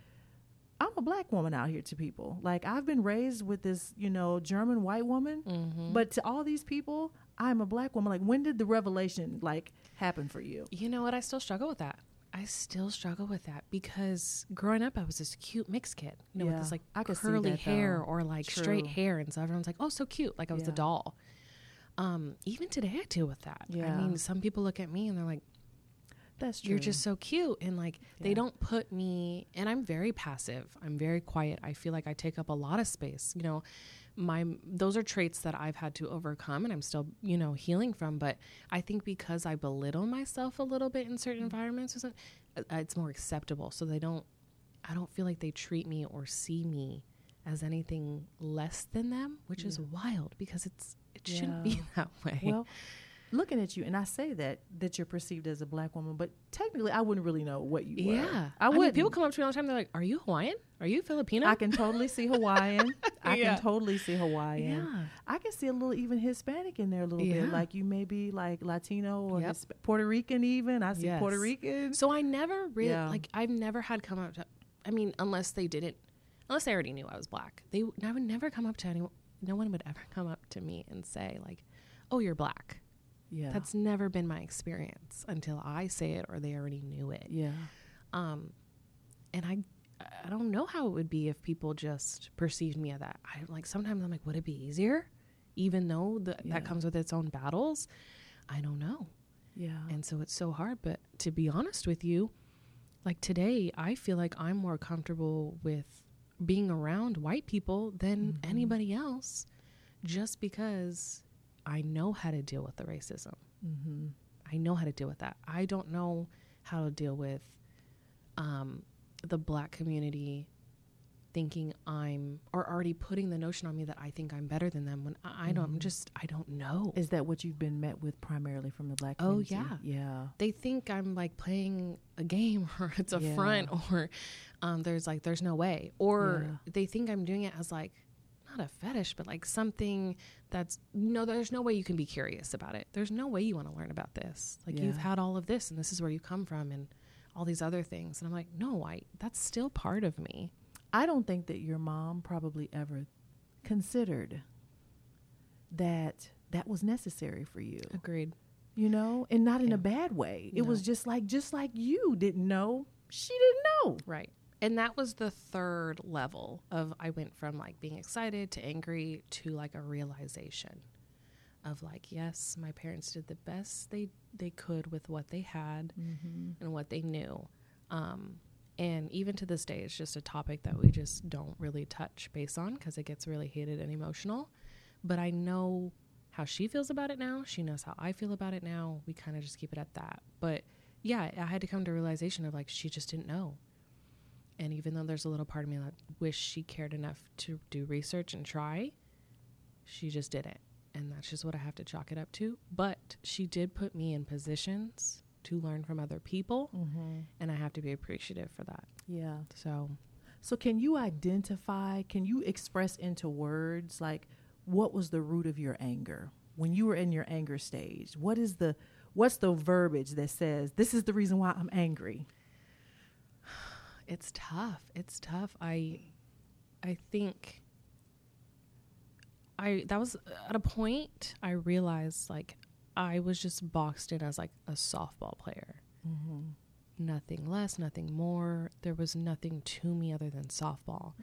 i'm a black woman out here to people like i've been raised with this you know german white woman Mm-hmm. but to all these people i'm a black woman like when did the revelation like happen for you You know what? I still struggle with that. I still struggle with that because growing up, I was this cute mixed kid, you know, with this like I curly hair though. or like straight hair, and so everyone's like, "Oh, so cute!" Like I was Yeah. a doll. Um, even today, I deal with that. Yeah. I mean, some people look at me and they're like, that's true "You're just so cute," and like they don't put me. And I'm very passive. I'm very quiet. I feel like I take up a lot of space. You know, my those are traits that I've had to overcome, and I'm still you know healing from. But I think because I belittle myself a little bit in certain environments, or something, uh, it's more acceptable. So they don't. I don't feel like they treat me or see me as anything less than them, which is wild because it's it shouldn't be that way. Well, looking at you, and I say that that you're perceived as a black woman, but technically, I wouldn't really know what you were. yeah, I would. people come up to me all the time. They're like, "Are you Hawaiian? Are you Filipino?" I can totally see Hawaiian. I Yeah. can totally see Hawaiian. yeah. I can see a little even Hispanic in there a little Yeah. bit. Like you may be like Latino or Yep. Hisp- Puerto Rican even. I see Yes. Puerto Rican. So I never really Yeah. like I've never had come up to I mean unless they didn't unless they already knew I was black. They I would never come up to anyone no one would ever come up to me and say like, "Oh, you're black." Yeah. That's never been my experience until I say it or they already knew it. yeah. Um and I I don't know how it would be if people just perceived me as that. I like sometimes I'm like, would it be easier? Even though the, Yeah. that comes with its own battles, I don't know. Yeah. And so it's so hard. But to be honest with you, like today, I feel like I'm more comfortable with being around white people than Mhm. anybody else just because I know how to deal with the racism. mm-hmm. I know how to deal with that. I don't know how to deal with um, the black community thinking I'm or already putting the notion on me that I think I'm better than them when I, I don't. I'm Mhm. just I don't know. Is that what you've been met with primarily from the black community? Oh, community? yeah. Yeah. they think I'm like playing a game or it's a Yeah. front or um, there's like there's no way or Yeah. they think I'm doing it as like not a fetish but like something that's no there's no way you can be curious about it there's no way you want to learn about this like you've had all of this and this is where you come from and all these other things and I'm like no I that's still part of me I don't think that your mom probably ever considered that that was necessary for you. agreed You know, and not in a bad way. It No. was just like just like you didn't know, she didn't know. Right. And that was the third level of I went from like being excited to angry to like a realization of like yes, my parents did the best they they could with what they had Mm-hmm. and what they knew. Um and even to this day it's just a topic that we just don't really touch base on because it gets really hated and emotional. But I know how she feels about it now. She knows how I feel about it now. We kind of just keep it at that. But yeah, I had to come to realization of like she just didn't know. And even though there's a little part of me that wish she cared enough to do research and try, she just didn't. and that's just what I have to chalk it up to. But she did put me in positions to learn from other people, Mm-hmm. and I have to be appreciative for that. Yeah. So, So can you identify, can you express into words like what was the root of your anger? When you were in your anger stage, what is the what's the verbiage that says this is the reason why I'm angry? It's tough. It's tough. I I think I that was at a point I realized like I was just boxed in as like a softball player. Mm-hmm. Nothing less, nothing more. There was nothing to me other than softball.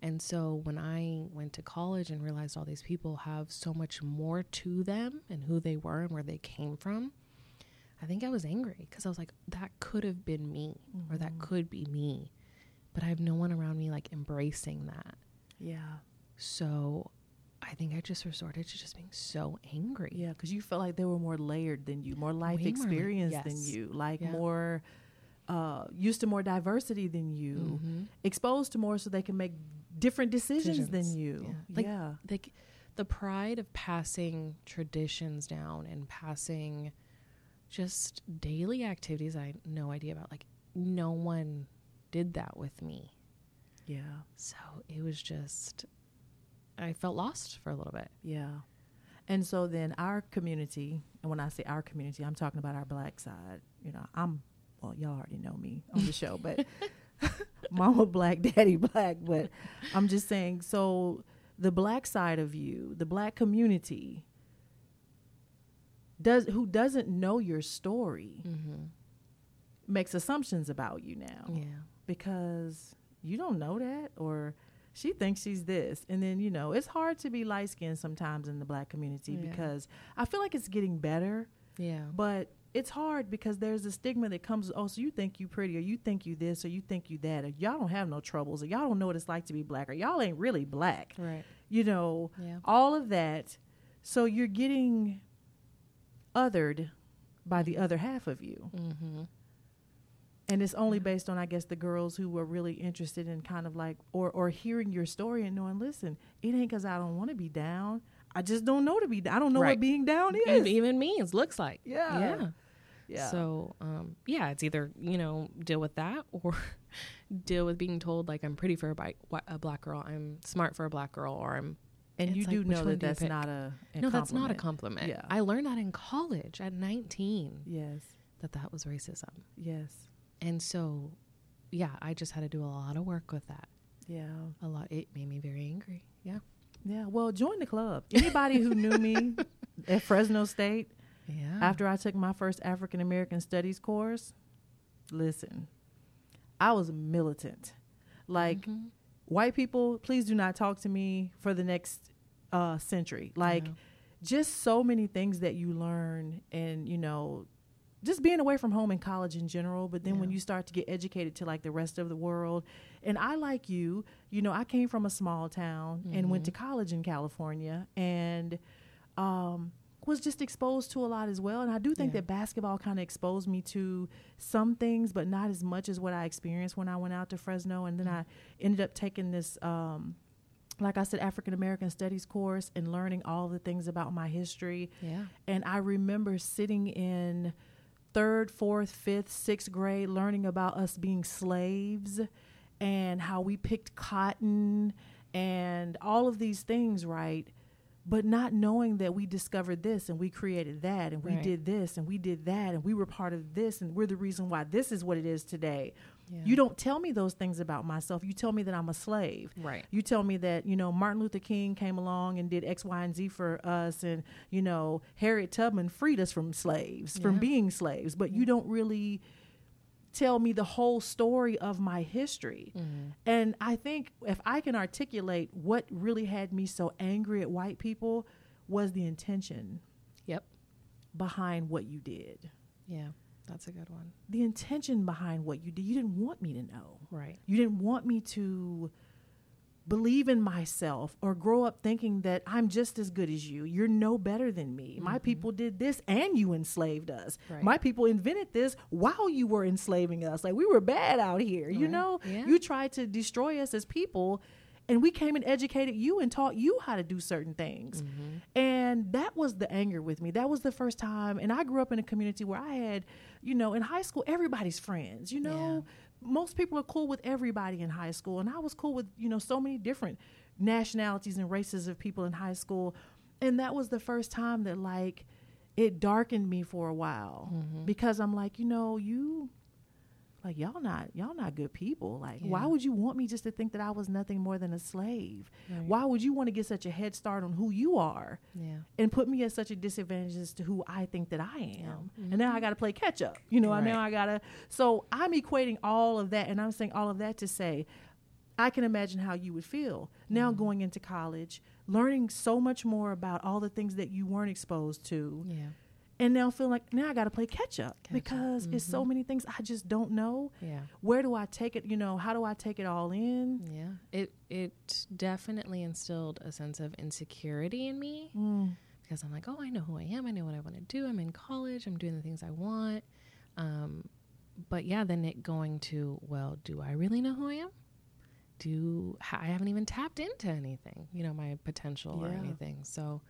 And so when I went to college and realized all these people have so much more to them and who they were and where they came from, I think I was angry because I was like, that could have been me or that Mhm. could be me. But I have no one around me like embracing that. Yeah. So I think I just resorted to just being so angry. Yeah, because you felt like they were more layered than you, more life Way more la- experience than you, like Yeah. more uh, used to more diversity than you, Mhm. exposed to more so they can make different decisions, than you. Yeah. Like, yeah. like the pride of passing traditions down and passing just daily activities I had no idea about. Like no one did that with me. Yeah. So it was just I felt lost for a little bit. Yeah. And so then our community, and when I say our community, I'm talking about our black side. You know, I'm, well, y'all already know me on the show, but mama black, daddy black. But I'm just saying, so the black side of you, the black community, does who doesn't know your story Mm-hmm. makes assumptions about you now Yeah. because you don't know that or she thinks she's this and then you know it's hard to be light skinned sometimes in the black community Yeah. because i feel like it's getting better Yeah. but it's hard because there's a stigma that comes oh so you think you pretty or you think you this or you think you that or y'all don't have no troubles or y'all don't know what it's like to be black or y'all ain't really black Right. you know Yeah. all of that so you're getting othered by the other half of you Mm-hmm. and it's only based on i guess the girls who were really interested in kind of like or or hearing your story and knowing listen it ain't because i don't want to be down i just don't know to be i don't know Right. what being down is Even, even means looks like. yeah Yeah. yeah So, um, yeah, it's either you know deal with that or deal with being told like I'm pretty for a, bi- wh- a black girl, I'm smart for a black girl, or I'm and you it's do know that do that's not a, a no, that's not a compliment. compliment. Yeah. I learned that in college at 19 yes that that was racism, yes and so yeah, I just had to do a lot of work with that. yeah A lot. It made me very angry. Yeah. yeah well join the club anybody who knew me at fresno state Yeah. after I took my first African American Studies course, listen, I was militant. Like Mhm. White people, please do not talk to me for the next uh, century. Like Yeah. just so many things that you learn, and you know, just being away from home in college in general. But then when you start to get educated to like the rest of the world, and I like you, you know, I came from a small town and went to college in California, and um, was just exposed to a lot as well. And I do think Yeah. that basketball kind of exposed me to some things, but not as much as what I experienced when I went out to Fresno. And then I ended up taking this, um, like I said, African American Studies course and learning all the things about my history. Yeah. And I remember sitting in third, fourth, fifth, sixth grade learning about us being slaves and how we picked cotton and all of these things, right? But not knowing that we discovered this and we created that and we Right. did this and we did that and we were part of this and we're the reason why this is what it is today. Yeah. You don't tell me those things about myself. You tell me that I'm a slave. Right. You tell me that, you know, Martin Luther King came along and did X, Y, and Z for us, and, you know, Harriet Tubman freed us from slaves, from being slaves, but you don't really tell me the whole story of my history. Mhm. And I think if I can articulate what really had me so angry at white people was the intention Yep. behind what you did. Yeah. That's a good one. The intention behind what you did. You didn't want me to know. Right. You didn't want me to believe in myself or grow up thinking that I'm just as good as you. You're no better than me. My Mhm. people did this and you enslaved us. Right. My people invented this while you were enslaving us. Like we were bad out here, you know? Yeah. You tried to destroy us as people and we came and educated you and taught you how to do certain things. Mm-hmm. And that was the anger with me. That was the first time. And I grew up in a community where I had, you know, in high school, everybody's friends, you know. Most people are cool with everybody in high school. And I was cool with, you know, so many different nationalities and races of people in high school. And that was the first time that, like, it darkened me for a while Mm-hmm. because I'm like, you know, you like y'all not y'all not good people. Like why would you want me just to think that I was nothing more than a slave? Right. Why would you want to get such a head start on who you are Yeah. and put me at such a disadvantage as to who I think that I am? Yeah. And now I got to play catch up. You know, Right. now I got to So I'm equating all of that and I'm saying all of that to say I can imagine how you would feel now Mm-hmm. going into college, learning so much more about all the things that you weren't exposed to Yeah. And now feel like now I got to play catch up Catch up. because it's so Mhm. many things I just don't know. Yeah. Where do I take it? You know, how do I take it all in? Yeah. It it definitely instilled a sense of insecurity in me Mm. because I'm like, oh, I know who I am. I know what I want to do. I'm in college. I'm doing the things I want. Um, but yeah, then it going to, well, do I really know who I am? Do I haven't even tapped into anything, you know, my potential or anything. So,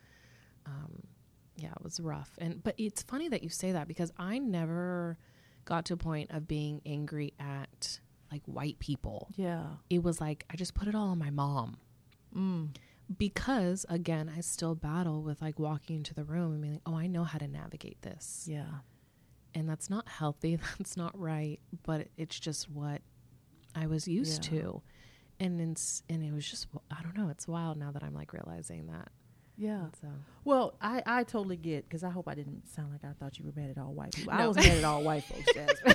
um, yeah, it was rough. And but it's funny that you say that because I never got to a point of being angry at like white people. Yeah. It was like I just put it all on my mom Mm. because again i still battle with like walking into the room and being like oh i know how to navigate this Yeah. and that's not healthy that's not right but it's just what i was used Yeah. to and it's, and it was just i don't know it's wild now that i'm like realizing that Yeah. so Well, I, I totally get because I hope I didn't sound like I thought you were mad at all white people. I was mad at all white folks.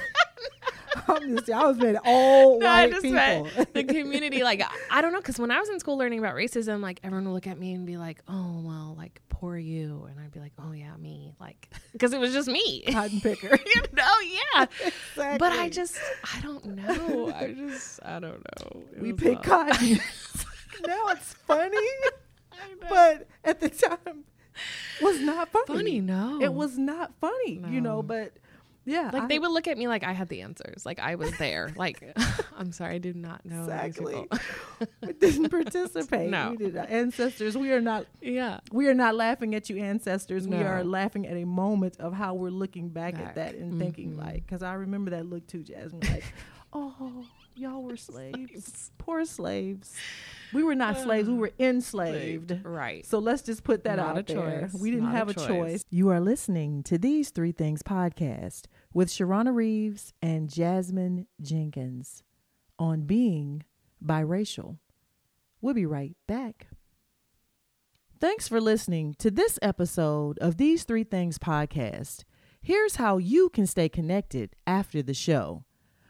I'm just, I was mad at all No, I white just people. the community like I- don't know because when i was in school learning about racism like everyone would look at me and be like oh well like poor you and i'd be like oh yeah me like because it was just me Cotton picker. you know yeah exactly. But I just, I don't know. I just, I don't know. It we pick cotton. now it's funny. But at the time was not funny. funny, no. It was not funny, you know, but yeah. like I- they would look at me like I had the answers, like I was there. like, I'm sorry, I did not know. Exactly. didn't participate. No. We did not. Ancestors, we are not yeah, we are not laughing at you ancestors. We are laughing at a moment of how we're looking back, at that and thinking Mhm. like cuz I remember that look too, Jasmine like, "Oh, y'all were slaves. Poor slaves. We were not slaves, we were enslaved." right. So let's just put that Not out there. choice. We didn't Not have a choice. choice. You are listening to These Three Things podcast with Sharrona Reaves and Jasmine Jenkins on being biracial. We'll be right back. Thanks for listening to this episode of These Three Things podcast. Here's how you can stay connected after the show.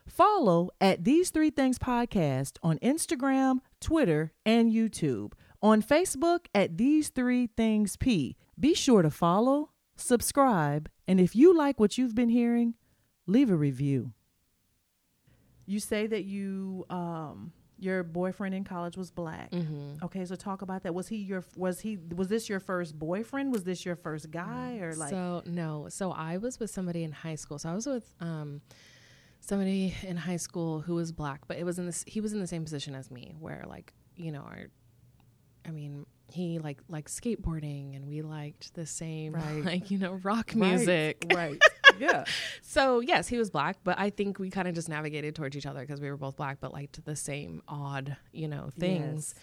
Follow at These Three Things Podcast on Instagram, Twitter, and YouTube. On Facebook at These Three Things P. Be sure to follow, subscribe, and if you like what you've been hearing, leave a review. You say that you um your boyfriend in college was black. Mm-hmm. Okay, so talk about that. Was he your was he was this your first boyfriend? Was this your first guy or like so no, so I was with somebody in high school. So I was with um somebody in high school who was black, but it was in this. He was in the same position as me, where like you know our. I mean, he like liked skateboarding, and we liked the same Right. like you know rock music. Right. yeah. So yes, he was black, but I think we kind of just navigated towards each other because we were both black, but liked the same odd, you know, things.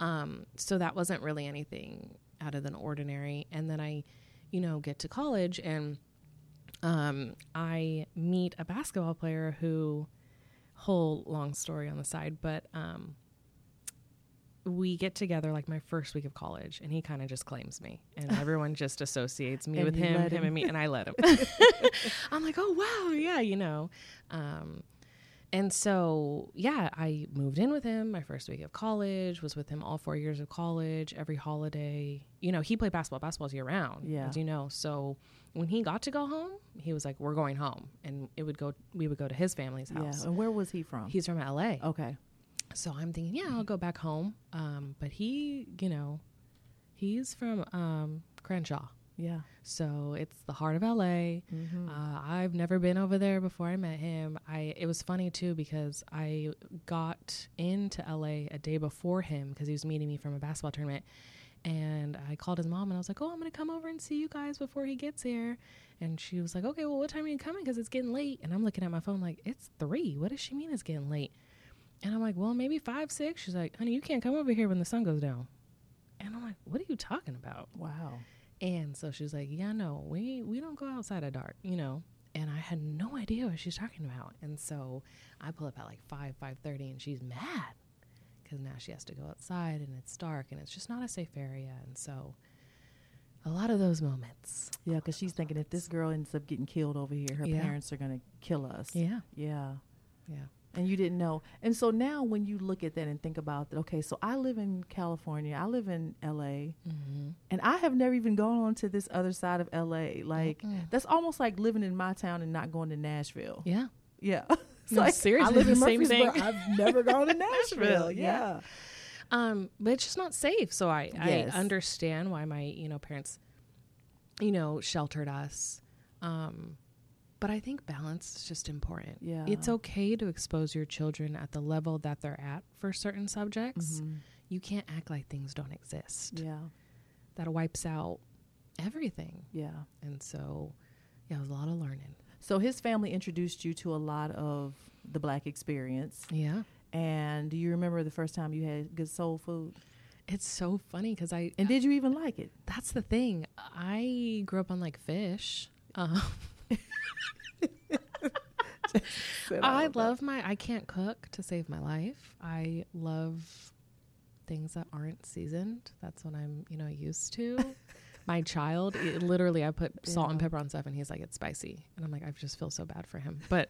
Um, so that wasn't really anything out of the ordinary. And then I, you know, get to college and um, I meet a basketball player who, whole long story on the side, but um, we get together like my first week of college, and he kind of just claims me, and everyone just associates me And with him, him, him. and me, and I let him. I'm like, oh wow, yeah, you know. Um, and so, yeah, I moved in with him my first week of college, was with him all four years of college, every holiday. You know, he played basketball, basketball's year round, Yeah. as you know. So when he got to go home, he was like, we're going home. And it would go, we would go to his family's Yeah. house. And where was he from? He's from LA. okay. So I'm thinking, yeah, I'll go back home. Um, but he, you know, he's from um, Crenshaw. Yeah. So it's the heart of LA. Mm-hmm. Uh, I've never been over there before I met him. I it was funny too because I got into LA a day before him because he was meeting me from a basketball tournament, and I called his mom and I was like, "Oh, I'm gonna come over and see you guys before he gets here." And she was like, "Okay, well, what time are you coming? Because it's getting late." And I'm looking at my phone like, "It's three. What does she mean it's getting late?" And I'm like, "Well, maybe five, six. She's like, "Honey, you can't come over here when the sun goes down." And I'm like, "What are you talking about?" wow. And so she was like, "Yeah, no, we we don't go outside at dark, you know." And I had no idea what she's talking about. And so I pull up at like five five thirty, and she's mad because now she has to go outside and it's dark and it's just not a safe area. And so a lot of those moments. Yeah, because she's thinking if this girl ends up getting killed over here, her Yeah. parents are gonna kill us. Yeah, Yeah. yeah, And you didn't know. And so now when you look at that and think about that, okay, so I live in California, I live in LA, mm-hmm. and I have never even gone on to this other side of LA. Like Mm-mm. that's almost like living in my town and not going to Nashville. yeah. Yeah. No, like, seriously, I live in the same thing. I've never gone to Nashville. Nashville, yeah. yeah. Um, but it's just not safe. So I Yes. I understand why my you know parents, you know, sheltered us. Um, but I think balance is just important. Yeah. It's okay to expose your children at the level that they're at for certain subjects. Mhm. You can't act like things don't exist. Yeah. That wipes out everything. Yeah. And so, yeah, it was a lot of learning. So his family introduced you to a lot of the black experience. Yeah. And do you remember the first time you had good soul food? It's so funny because I, And did you even like it? that's the thing. I grew up on like fish. Um, I love my. I can't cook to save my life. I love things that aren't seasoned. That's what I'm, you know, used to. my child, it, literally, I put salt and pepper on stuff, and he's like, "It's spicy," and I'm like, I just feel so bad for him. But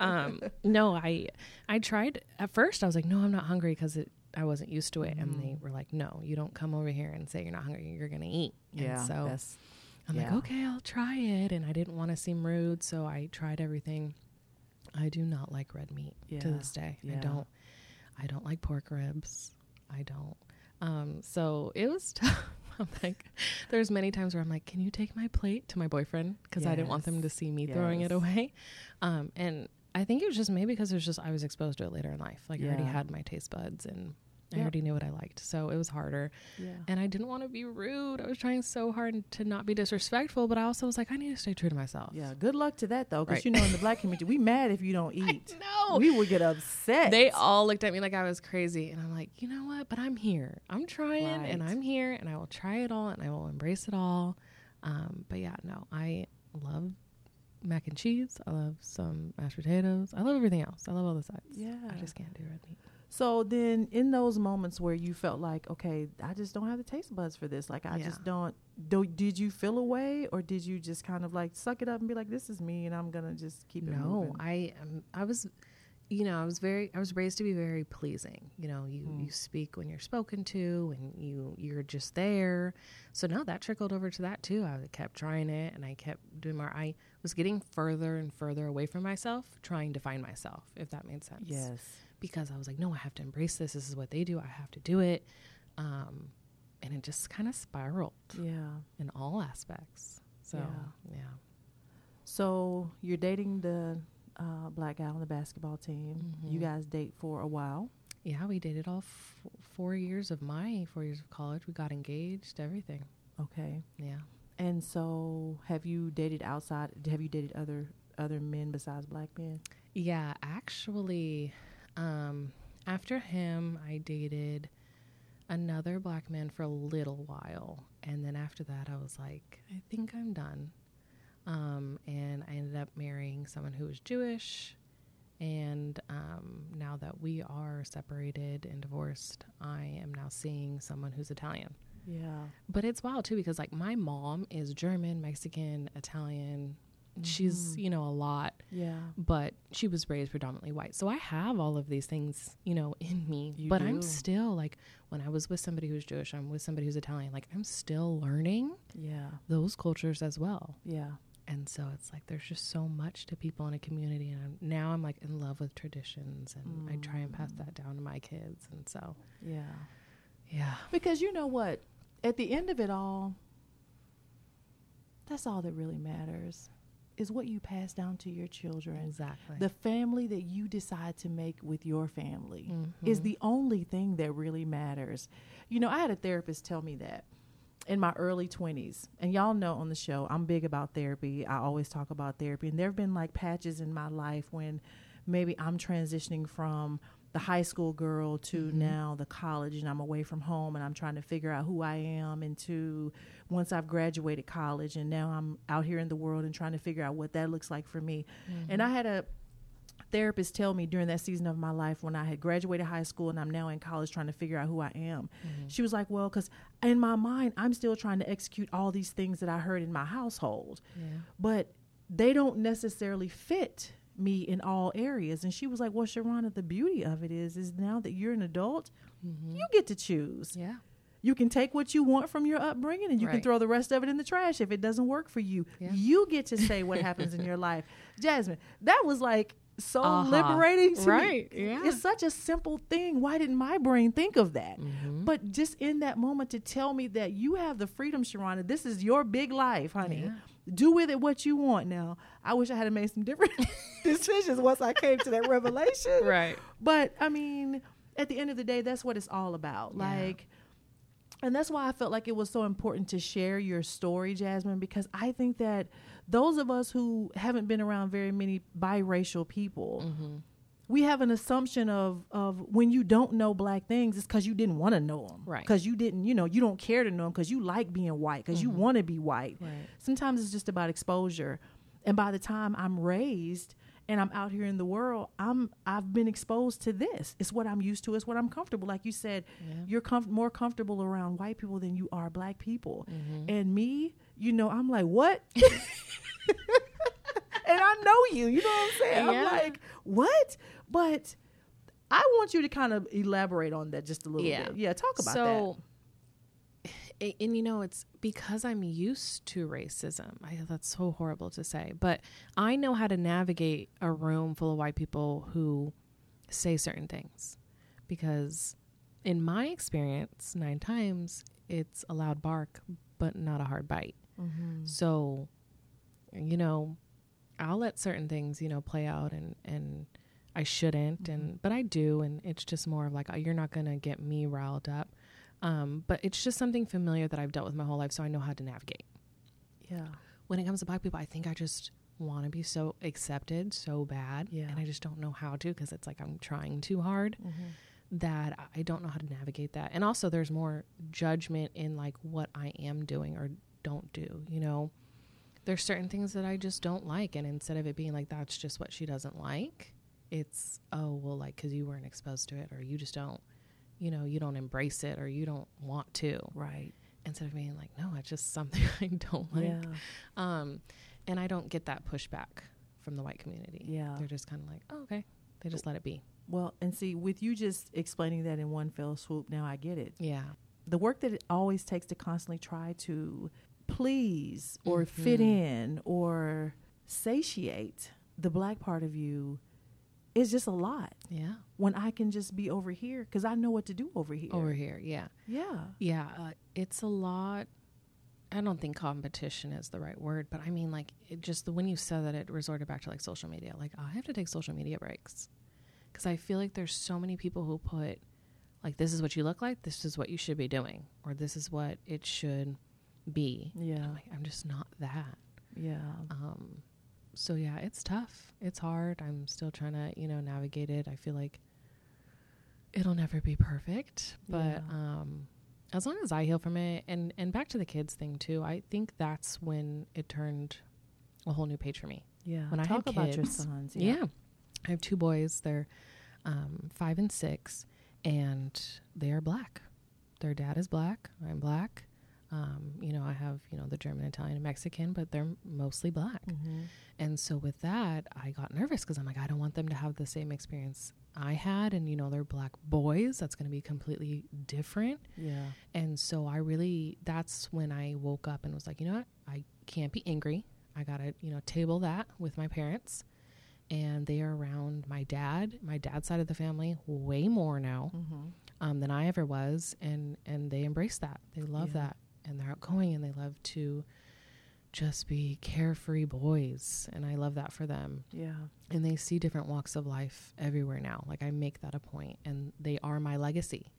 um, no, I I tried at first. I was like, no, I'm not hungry because it. I wasn't used to it, and they Mhm. were like, "No, you don't come over here and say you're not hungry. You're gonna eat." Yeah. And so that's I'm like, okay, I'll try it. And I didn't want to seem rude, so I tried everything. I do not like red meat Yeah. to this day. Yeah. I don't. I don't like pork ribs. I don't. Um, so it was tough. I'm like, there's many times where I'm like, can you take my plate to my boyfriend because I didn't want them to see me throwing it away. Um, and I think it was just maybe because it was just I was exposed to it later in life. Like I already had my taste buds and I already knew what I liked, so it was harder yeah. and I didn't want to be rude. I was trying so hard to not be disrespectful, but I also was like, I need to stay true to myself. Yeah. Good luck to that though, because Right. you know in the black community we mad if you don't eat. No. We would get upset. They all looked at me like I was crazy, and I'm like, you know what? But I'm here. I'm trying, and I'm here, and I will try it all, and I will embrace it all. Um, but yeah, no, I love mac and cheese. I love some mashed potatoes. I love everything else. I love all the sides. Yeah. I just can't do red meat. So then, in those moments where you felt like, okay, I just don't have the taste buds for this, like I Yeah. just don't. Do, did you feel away, or did you just kind of like suck it up and be like, "This is me, and I'm gonna just keep it no i am i was you know i was very i was raised to be very pleasing you know you Mm. you speak when you're spoken to and you you're just there so no that trickled over to that too i kept trying it and i kept doing more i was getting further and further away from myself trying to find myself if that made sense yes. Because i was like no i have to embrace this this is what they do i have to do it um and it just kind of spiraled Yeah. in all aspects so Yeah. yeah, So you're dating the uh, black guy on the basketball team. You Mhm. guys date for a while. Yeah, we dated all f- four years of my four years of college. We got engaged, everything. Okay. Yeah. And so, have you dated outside? Have you dated other other men besides black men? Yeah, actually, um, after him, I dated another black man for a little while. And then after that, I was like, I think I'm done. Um, and I ended up marrying someone who was Jewish. And um, now that we are separated and divorced, I am now seeing someone who's Italian. Yeah. But it's wild too because like my mom is German, Mexican, Italian. She's, Mhm. you know, a lot, Yeah. but she was raised predominantly white. So I have all of these things, you know, in me. You but I'm still like when I was with somebody who's Jewish, I'm with somebody who's Italian, like I'm still learning Yeah. those cultures as well. Yeah. And so it's like there's just so much to people in a community and I'm, now I'm like in love with traditions and I try and pass Mm. that down to my kids and so Yeah. yeah. Because you know what? At the end of it all, that's all that really matters is what you pass down to your children. Exactly. The family that you decide to make with your family Mm-hmm. is the only thing that really matters. You know, I had a therapist tell me that in my early 20s. And y'all know on the show, I'm big about therapy. I always talk about therapy. And there have been like patches in my life when maybe I'm transitioning from the high school girl to Mm-hmm. now the college and I'm away from home and I'm trying to figure out who I am into once I've graduated college and now I'm out here in the world and trying to figure out what that looks like for me. And I had a therapist tell me during that season of my life when I had graduated high school and I'm now in college trying to figure out who I am. She was like, Well, because in my mind, I'm still trying to execute all these things that I heard in my household, yeah. but they don't necessarily fit me in all areas. And she was like, Well, Sharrona, the beauty of it is, is now that you're an adult, you get to choose. Yeah. You can take what you want from your upbringing and you can throw the rest of it in the trash if it doesn't work for you. Yeah. You get to say what happens in your life. Jasmine, that was like so Uh-huh. liberating to Right, me. yeah. It's such a simple thing. Why didn't my brain think of that? Mm-hmm. But just in that moment to tell me that you have the freedom, Sharrona, this is your big life, honey. Yeah. Do with it what you want now. I wish I had made some different decisions once I came to that revelation. Right. But I mean, at the end of the day, that's what it's all about. Yeah. Like, and that's why I felt like it was so important to share your story, Jasmine, because I think that those of us who haven't been around very many biracial people, Mm-hmm. We have an assumption of of when you don't know black things, it's because you didn't want to know them, Right. Because you didn't, you know, you don't care to know them because you like being white, because you want to be white. Right. Sometimes it's just about exposure, and by the time I'm raised and I'm out here in the world, I'm I've been exposed to this. It's what I'm used to. It's what I'm comfortable. Like you said, Yeah. you're comf- more comfortable around white people than you are black people. Mm-hmm. And me, you know, I'm like, what? and I know you. You know what I'm saying? Yeah. I'm like, what? But I want you to kind of elaborate on that just a little Yeah. bit. Yeah, talk about that. so, a- and you know, it's because I'm used to racism. I, that's so horrible to say, but I know how to navigate a room full of white people who say certain things. Because in my experience, nine times it's a loud bark, but not a hard bite. Mm-hmm. So, you know, I'll let certain things, you know, play out and and I shouldn't and mm-hmm. but I do and it's just more of like oh, you're not going to get me riled up. Um, but it's just something familiar that I've dealt with my whole life so I know how to navigate. Yeah. When it comes to black people, I think I just want to be so accepted so bad Yeah. and I just don't know how to because it's like I'm trying too hard mm-hmm. that I don't know how to navigate that. And also there's more judgment in like what I am doing or don't do, you know. There's certain things that I just don't like and instead of it being like that's just what she doesn't like, it's oh well like cuz you weren't exposed to it or you just don't you know, you don't embrace it or you don't want to. Right. Instead of being like no, it's just something I don't like. yeah. Um and I don't get that pushback from the white community. Yeah. They're just kind of like, "Oh, okay." They just let it be. Well, and see, with you just explaining that in one fell swoop, now I get it. Yeah. The work that it always takes to constantly try to please or fit Mhm. in or satiate the black part of you is just a lot. Yeah. When I can just be over here because I know what to do over here. Over here, yeah. Yeah. Yeah, uh, it's a lot. I don't think competition is the right word, but I mean, like, it just the when you said that, it resorted back to like social media. Like, I have to take social media breaks because I feel like there's so many people who put, like, this is what you look like, this is what you should be doing, or this is what it should be. Yeah. I'm like, I'm just not that. Yeah. Um, so yeah, it's tough. It's hard. I'm still trying to, you know, navigate it. I feel like it'll never be perfect, but Yeah. um, as long as I heal from it, and and back to the kids thing too. I think that's when it turned a whole new page for me. Yeah. When I had Talk about your kids- sons. Yeah. I have two boys. They're um, five and six, and they are black. Their dad is black. I'm black. Um, you know, I have you know the German, Italian, and Mexican, but they're mostly black. Mm-hmm. And so with that, I got nervous because I'm like, I don't want them to have the same experience I had. And, you know, they're black boys. That's going to be completely different. Yeah. And so I really, that's when I woke up and was like, you know what? I can't be angry. I got to, you know, table that with my parents. And they are around my dad, my dad's side of the family, way more now Mm-hmm. um, than I ever was, and and they embrace that. They love Yeah. that, and they're outgoing, and they love to just be carefree boys. And I love that for them. Yeah. And they see different walks of life everywhere now. Like I make that a point, and they are my legacy.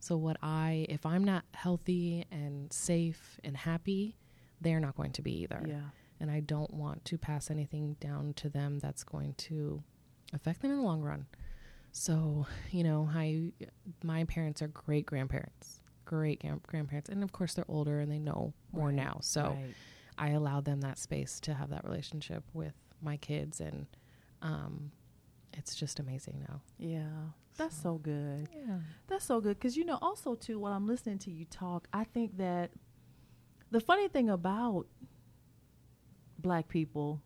So, what I, if I'm not healthy and safe and happy, they're not going to be either. Yeah. And I don't want to pass anything down to them that's going to affect them in the long run. So, you know, I, my parents are great grandparents, great gran- grandparents. And of course, they're older and they know more Right, now. So, Right. I allow them that space to have that relationship with my kids. And um, it's just amazing now. Yeah. That's so good. Yeah. That's so good because you know also too while I'm listening to you talk, I think that the funny thing about black people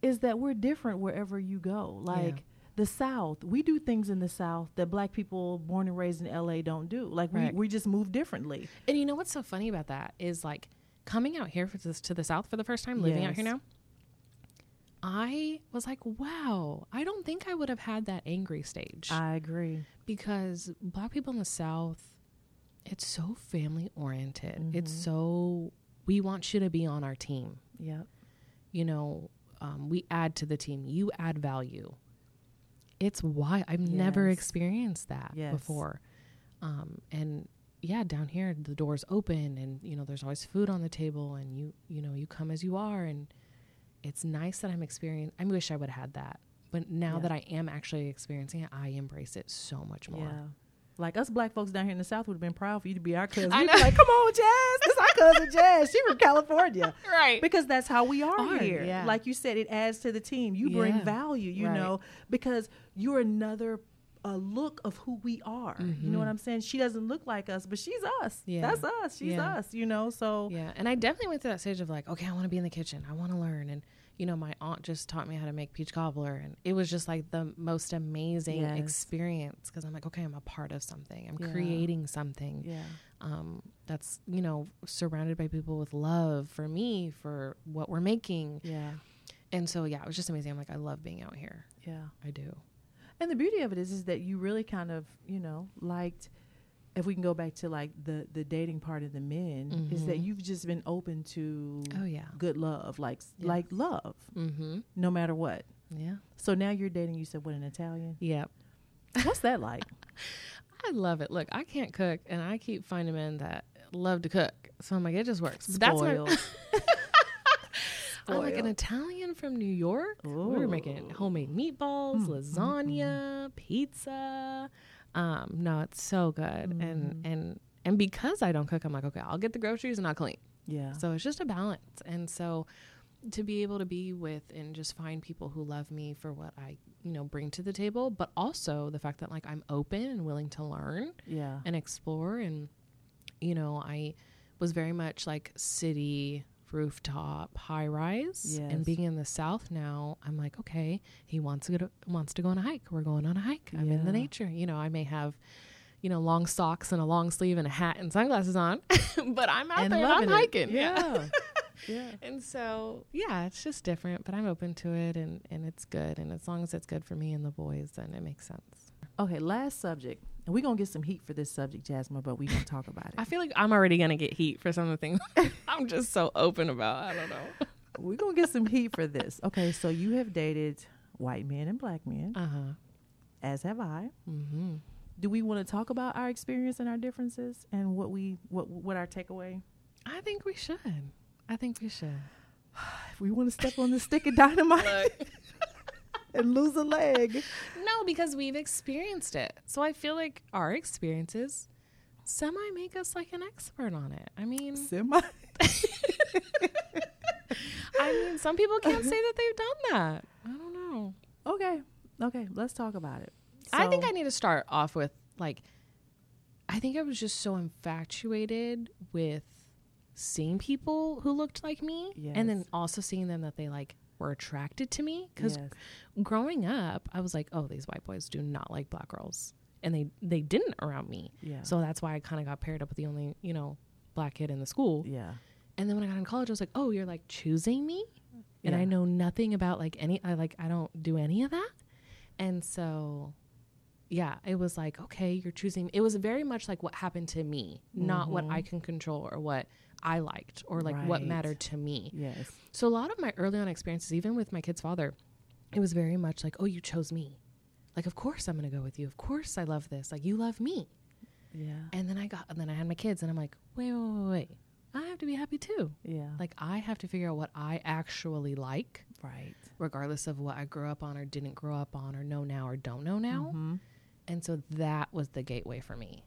is that we're different wherever you go. Like the South, we do things in the South that black people born and raised in LA don't do. Like Right. we we just move differently. And you know what's so funny about that is like coming out here for this to the south for the first time, living out here now. I was like, wow, I don't think I would have had that angry stage I agree. because black people in the south, it's so family oriented. It's Mhm. so we want you to be on our team. Yep. You know, um, we add to the team. You add value. It's why I've never experienced that Yes. before. Um, and yeah, down here the doors open and you know there's always food on the table and you you know you come as you are and it's nice that I'm experiencing. I wish I would have had that, but now Yeah. that I am actually experiencing it, I embrace it so much more. Yeah. Like us black folks down here in the South would have been proud for you to be our cousin. We'd be like, come on, Jazz. This our cousin Jazz. She from California. Right. because that's how we are, Are, here. yeah. Like you said, it adds to the team. You bring value, you Right. know, because you're another a look of who we are. You know what Mhm. I'm saying? She doesn't look like us, but she's us. Yeah. That's us. She's Yeah. us. You know. So Yeah, and I definitely went through that stage of like, okay, I want to be in the kitchen. I want to learn. And you know, my aunt just taught me how to make peach cobbler, and it was just like the most amazing Yes. experience because I'm like, okay, I'm a part of something. I'm Yeah. creating something yeah, um, that's you know surrounded by people with love for me for what we're making. yeah, And so yeah, it was just amazing. I'm like, I love being out here. yeah. I do. And the beauty of it is, is that you really kind of, you know, liked. If we can go back to like the the dating part of the men, is that Mhm. you've just been open to Oh yeah. good love, like Yeah. like love, Mm-hmm. no matter what. Yeah. So now you're dating. You said what an Italian? Yep. What's that like? I love it. Look, I can't cook, and I keep finding men that love to cook. So I'm like, it just works. But that's my I'm like an Italian from New York. We were making homemade meatballs, Mm, mm, lasagna, pizza. Um, no, it's so good. Mhm. And and and because I don't cook, I'm like, okay, I'll get the groceries and I'll clean. Yeah. So it's just a balance. And so to be able to be with and just find people who love me for what I, you know, bring to the table, but also the fact that like I'm open and willing to learn yeah. and explore and you know i was very much like city rooftop high rise Yes. and being in the south now i'm like okay he wants to go to, wants to go on a hike we're going on a hike i'm in the nature you know i may have you know long socks and a long sleeve and a hat and sunglasses on but i'm out there and i'm loving it. hiking Yeah. yeah. and so yeah it's just different but i'm open to it and and it's good and as long as it's good for me and the boys then it makes sense Okay, last subject. And we're going to get some heat for this subject, Jasmine, but we're going to talk about it. I feel like I'm already gonna get heat for some of the things I'm just so open about. I don't know. we're going to get some heat for this. Okay, so you have dated white men and black men, Uh huh. as have I. Mm-hmm. Do we want to talk about our experience and our differences and what we what what our takeaway? I think we should. I think we should. If we want to step on the stick of dynamite and lose a leg. no, because we've experienced it. So I feel like our experiences semi make us like an expert on it. I mean, Semi. I mean, some people can't say that they've done that. I don't know. Okay. Okay, let's talk about it. I think I need to start off with like, I think I was just so infatuated with seeing people who looked like me, and then also seeing them that they like were attracted to me. Because Yes. growing up, I was like, oh, these white boys do not like black girls, and they they didn't around me. Yeah. So that's why I kind of got paired up with the only you know black kid in the school. yeah. And then when I got in college, I was like, oh, you're like choosing me, and I know nothing about like any. I like I don't do any of that, and so yeah, it was like, okay, you're choosing. It was very much like what happened to me, not what mm-hmm. I can control or what I liked or like what mattered to me. Yes. So a lot of my early on experiences, even with my kid's father, it was very much like, oh, you chose me. Like, of course I'm going to go with you. Of course I love this. Like, you love me. Yeah. And then I got, and then I had my kids, and I'm like, wait, wait, wait, wait. I have to be happy too. Yeah. Like, I have to figure out what I actually like, right. regardless of what I grew up on or didn't grow up on or know now or don't know now. Mhm. And so that was the gateway for me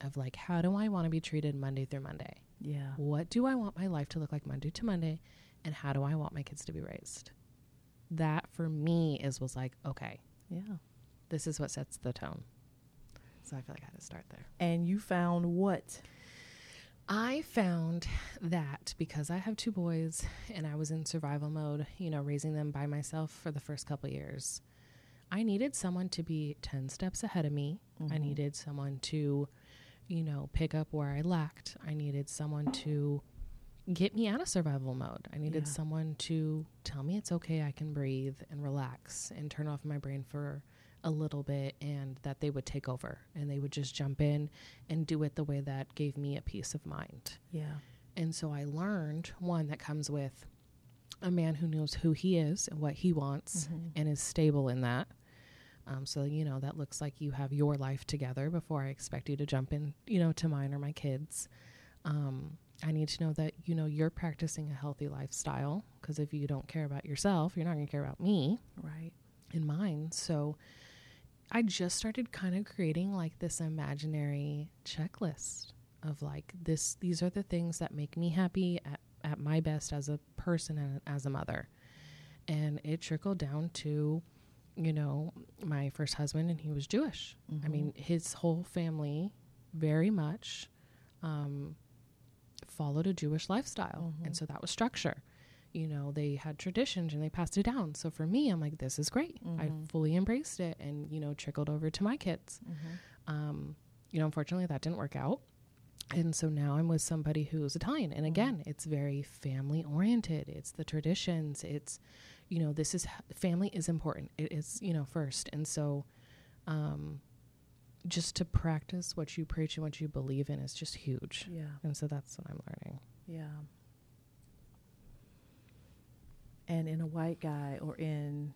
of like, how do I want to be treated Monday through Monday? Yeah. What do I want my life to look like Monday to Monday? And how do I want my kids to be raised? That for me is was like, okay, Yeah. this is what sets the tone. So I feel like I had to start there. And you found what? I found that because I have two boys and I was in survival mode, you know, raising them by myself for the first couple years, I needed someone to be 10 steps ahead of me. I Mhm. needed someone to, you know, pick up where I lacked. I needed someone to get me out of survival mode. I needed Yeah. someone to tell me it's okay, I can breathe and relax and turn off my brain for a little bit and that they would take over and they would just jump in and do it the way that gave me a peace of mind. Yeah. And so I learned one that comes with a man who knows who he is and what he wants Mhm. and is stable in that. Um, so you know that looks like you have your life together before I expect you to jump in, you know, to mine or my kids. Um, I need to know that you know you're practicing a healthy lifestyle because if you don't care about yourself, you're not going to care about me Right. and mine. So I just started kind of creating like this imaginary checklist of like this these are the things that make me happy at, at my best as a person and as a mother. And it trickled down to, you know, my first husband and he was Jewish. I Mhm. mean, his whole family very much um, followed a Jewish lifestyle. Mhm. And so that was structure. You know, they had traditions and they passed it down. So for me, I'm like, this is great. I Mhm. fully embraced it and, you know, trickled over to my kids. Mhm. Um, you know, unfortunately, that didn't work out. And so now I'm with somebody who's Italian. And again, it's very family oriented. It's the traditions. It's, you know, this is family is important. It is, you know, first. And so, um, just to practice what you preach and what you believe in is just huge. Yeah. And so that's what I'm learning. Yeah. And in a white guy or in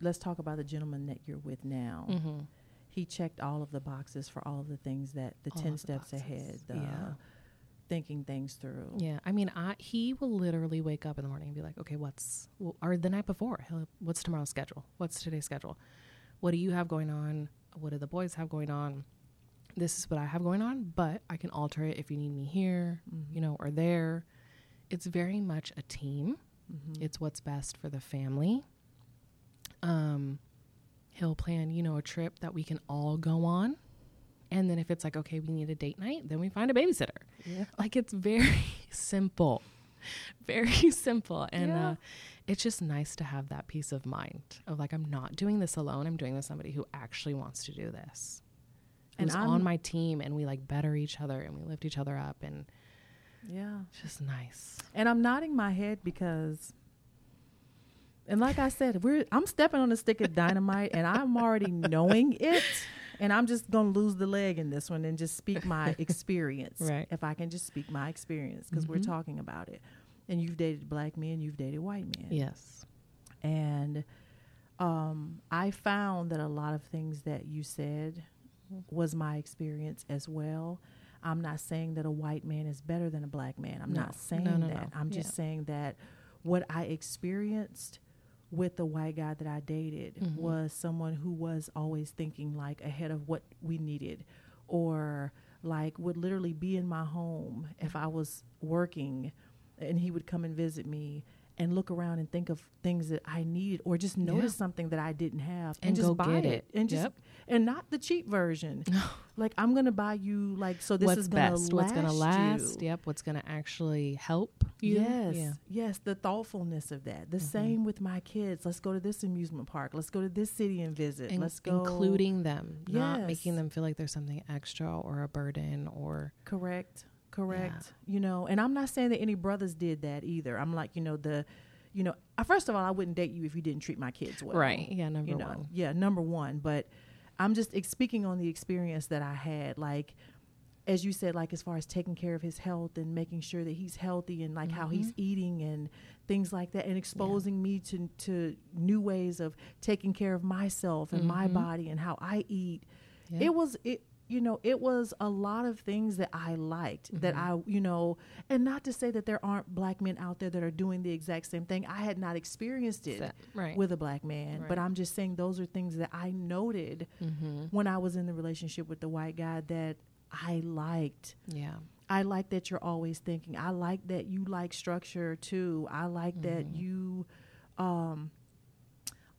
let's talk about the gentleman that you're with now. Mm-hmm. He checked all of the boxes for all of the things that the All 10 of the steps ahead, the Yeah. Thinking things through. Yeah, I mean, I he will literally wake up in the morning and be like, "Okay, what's well, or the night before? What's tomorrow's schedule? What's today's schedule? What do you have going on? What do the boys have going on? This is what I have going on, but I can alter it if you need me here, Mhm. you know, or there. It's very much a team. Mhm. It's what's best for the family. Um, he'll plan, you know, a trip that we can all go on. And then if it's like, okay, we need a date night, then we find a babysitter. yeah. Like it's very simple, very simple. And Yeah. uh, it's just nice to have that peace of mind of like, I'm not doing this alone. I'm doing this with somebody who actually wants to do this. And I'm- on my team and we like better each other and we lift each other up and Yeah. it's just nice. And I'm nodding my head because and like I said, we're I'm stepping on a stick of dynamite and I'm already knowing it. And I'm just gonna lose the leg in this one and just speak my experience. Right. If I can just speak my experience, because we're Mhm. talking about it. And you've dated black men, you've dated white men. Yes. And um, I found that a lot of things that you said was my experience as well. I'm not saying that a white man is better than a black man. I'm No. not saying No, no, that. I'm just Yeah. saying that what I experienced with the white guy that I dated Mhm. was someone who was always thinking like ahead of what we needed or like would literally be in my home if I was working and he would come and visit me and look around and think of things that I need or just notice Yeah. something that I didn't have and, And just go buy get it. and just Yep. and not the cheap version. like I'm gonna buy you like so this what's is gonna best? last What's gonna last? you. Yep. What's gonna actually help you? Yes, Yeah. yes, the thoughtfulness of that. The Mhm. same with my kids. Let's go to this amusement park. Let's go to this city and visit. Let's go including them, yes. not making them feel like there's something extra or a burden or Correct. Correct. You know, and I'm not saying that any brothers did that either. I'm like, you know, the, you know, first of all, I wouldn't date you if you didn't treat my kids well. right. Yeah. Number you know, one. yeah, number one. But I'm just ex- speaking on the experience that I had. Like, as you said, like as far as taking care of his health and making sure that he's healthy and like how he's Mhm. eating and things like that, and exposing me to to new ways of taking care of myself and my Mhm. body and how I eat. Yeah. It was it. You know, it was a lot of things that I liked that I, you know, and not to say that there aren't black men out there that are doing the exact same thing. I had not experienced it right. with a black man, but I'm just saying those are things that I noted mm-hmm. when I was in the relationship with the white guy that I liked. Yeah. I like that you're always thinking. I like that you like structure too. I like that Mhm. you um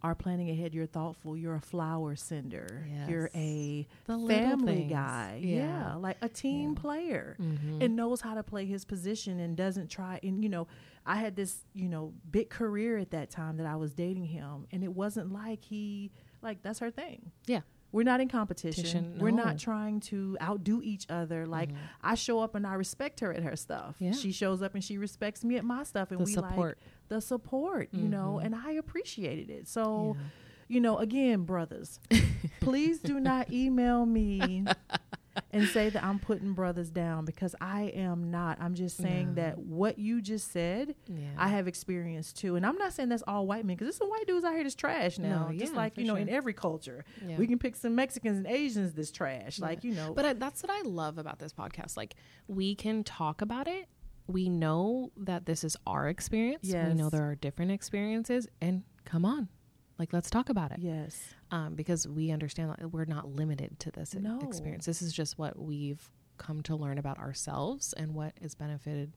are planning ahead. You're thoughtful. You're a flower sender. You're a The family guy. Yeah. Yeah. like a team Yeah. player Mm-hmm. and knows how to play his position and doesn't try and you know i had this you know big career at that time that i was dating him and it wasn't like he like that's her thing Yeah. we're not in competition Competition, we're not trying to outdo each other like Mhm. i show up and i respect her at her stuff Yeah. she shows up and she respects me at my stuff and the we support. like the support you know Mhm. and i appreciated it so Yeah. you know, again, brothers, please do not email me and say that I'm putting brothers down because I am not. I'm just saying that what you just said, yeah. I have experienced too. And I'm not saying that's all white men because there's some white dudes out here that's trash now. No, just yeah, like, you know, sure. in every culture. We can pick some Mexicans and Asians that's trash. Like, you know. But I, that's what I love about this podcast. Like, we can talk about it. We know that this is our experience. We know there are different experiences. And come on, like, let's talk about it. yes. Um, because we understand that we're not limited to this No. experience. This is just what we've come to learn about ourselves and what has benefited,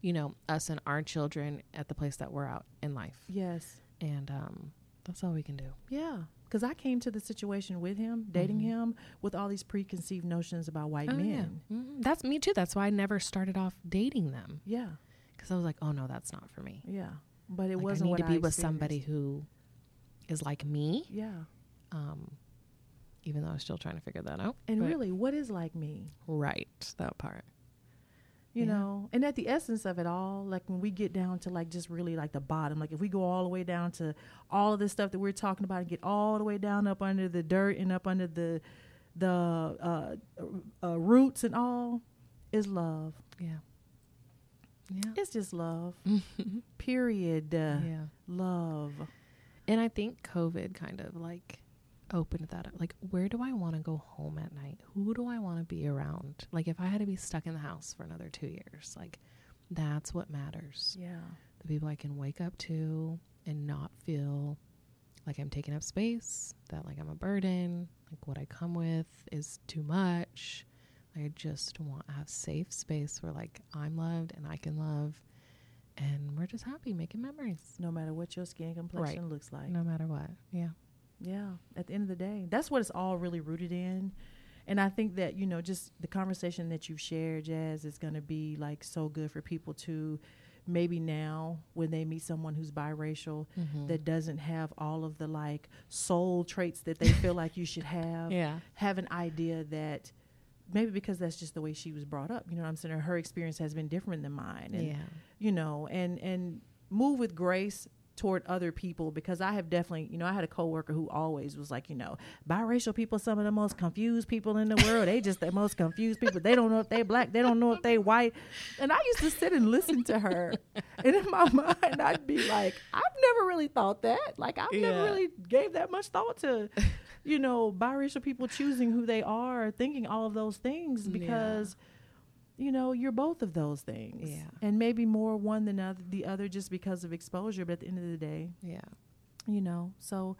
you know, us and our children at the place that we're out in life. Yes. And um, that's all we can do. Yeah. Because I came to the situation with him, dating Mhm. him, with all these preconceived notions about white Oh, yeah. men. Mhm. That's me too. That's why I never started off dating them Yeah. because I was like, oh no, that's not for me. Yeah. But it Like, wasn't I need to be I with somebody who is like me. Yeah. Um, even though I'm still trying to figure that out. And But- really, what is like me? right, that part. You Yeah. know, and at the essence of it all, like when we get down to like just really like the bottom, like if we go all the way down to all of this stuff that we're talking about and get all the way down up under the dirt and up under the the uh, uh, roots and all, is love. Yeah. Yeah. It's just love. Period. Uh, yeah. Love. And I think COVID kind of like opened that up. Like, where do I want to go home at night? Who do I want to be around? Like, if I had to be stuck in the house for another two years, like, that's what matters. Yeah. The people I can wake up to and not feel like I'm taking up space, that like I'm a burden, like what I come with is too much. I just want to have safe space where like I'm loved and I can love and we're just happy making memories No matter what your skin complexion looks like. no matter what. Yeah. Yeah, at the end of the day, that's what it's all really rooted in. And I think that, you know, just the conversation that you've shared, Jazz, is going to be like so good for people to maybe now when they meet someone who's biracial Mm-hmm. that doesn't have all of the like soul traits that they feel like you should have, yeah. have an idea that maybe because that's just the way she was brought up, you know what I'm saying? Her experience has been different than mine. And, yeah. you know, and and move with grace toward other people because I have definitely, you know, I had a coworker who always was like, you know, biracial people, some of the most confused people in the world. they just the most confused people. They don't know if they black. They don't know if they white. And I used to sit and listen to her, and in my mind, I'd be like, I've never really thought that. Like I've never really gave that much thought to, you know, biracial people choosing who they are, thinking all of those things Yeah. You know, you're both of those things. Yeah. And maybe more one than other, the other just because of exposure. But at the end of the day, Yeah. you know, so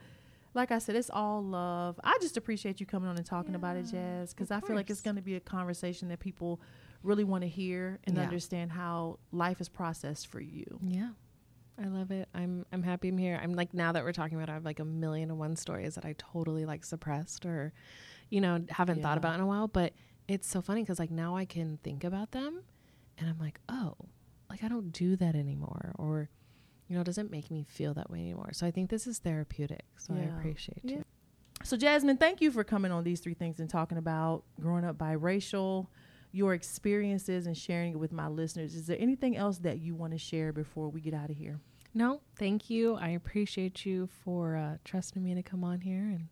like I said, it's all love. I just appreciate you coming on and talking about it, Jazz, because I feel like it's going to be a conversation that people really want to hear and Yeah. understand how life is processed for you. Yeah. I love it. I'm I'm happy I'm here. I'm like now that we're talking about it, I have like a million and one stories that I totally like suppressed or you know, haven't thought about in a while, but it's so funny cuz like now I can think about them and I'm like, "Oh, like I don't do that anymore." Or you know, it doesn't make me feel that way anymore. So I think this is therapeutic. So I appreciate Yeah. you. So, Jasmine, thank you for coming on these three things and talking about growing up biracial, your experiences, and sharing it with my listeners. Is there anything else that you want to share before we get out of here? No, thank you. I appreciate you for uh, trusting me to come on here and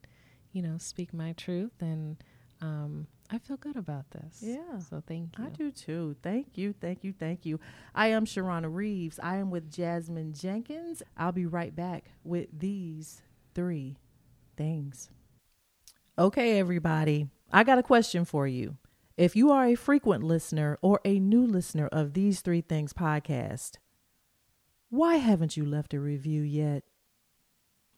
you know, speak my truth and um, I feel good about this. Yeah. So thank you. I do too. Thank you, thank you, thank you. I am Sharrona Reaves. I am with Jasmine Jenkins. I'll be right back with these three things. Okay, everybody, I got a question for you. If you are a frequent listener or a new listener of these three things podcast, why haven't you left a review yet?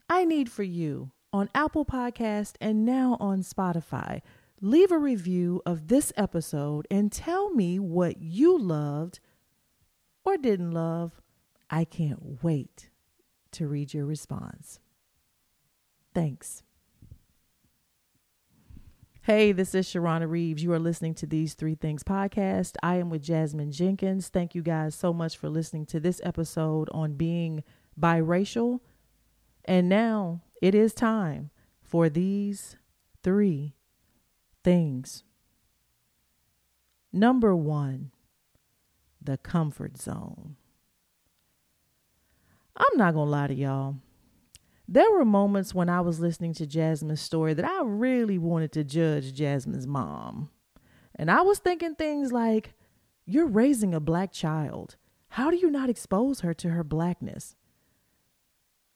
I need for you on Apple Podcast and now on Spotify leave a review of this episode and tell me what you loved or didn't love. I can't wait to read your response. Thanks. Hey, this is Sharrona Reaves. You are listening to These Three Things podcast. I am with Jasmine Jenkins. Thank you guys so much for listening to this episode on being biracial. And now it is time for these three things. Number one, the comfort zone. I'm not going to lie to y'all. There were moments when I was listening to Jasmine's story that I really wanted to judge Jasmine's mom. And I was thinking things like, You're raising a black child. How do you not expose her to her blackness?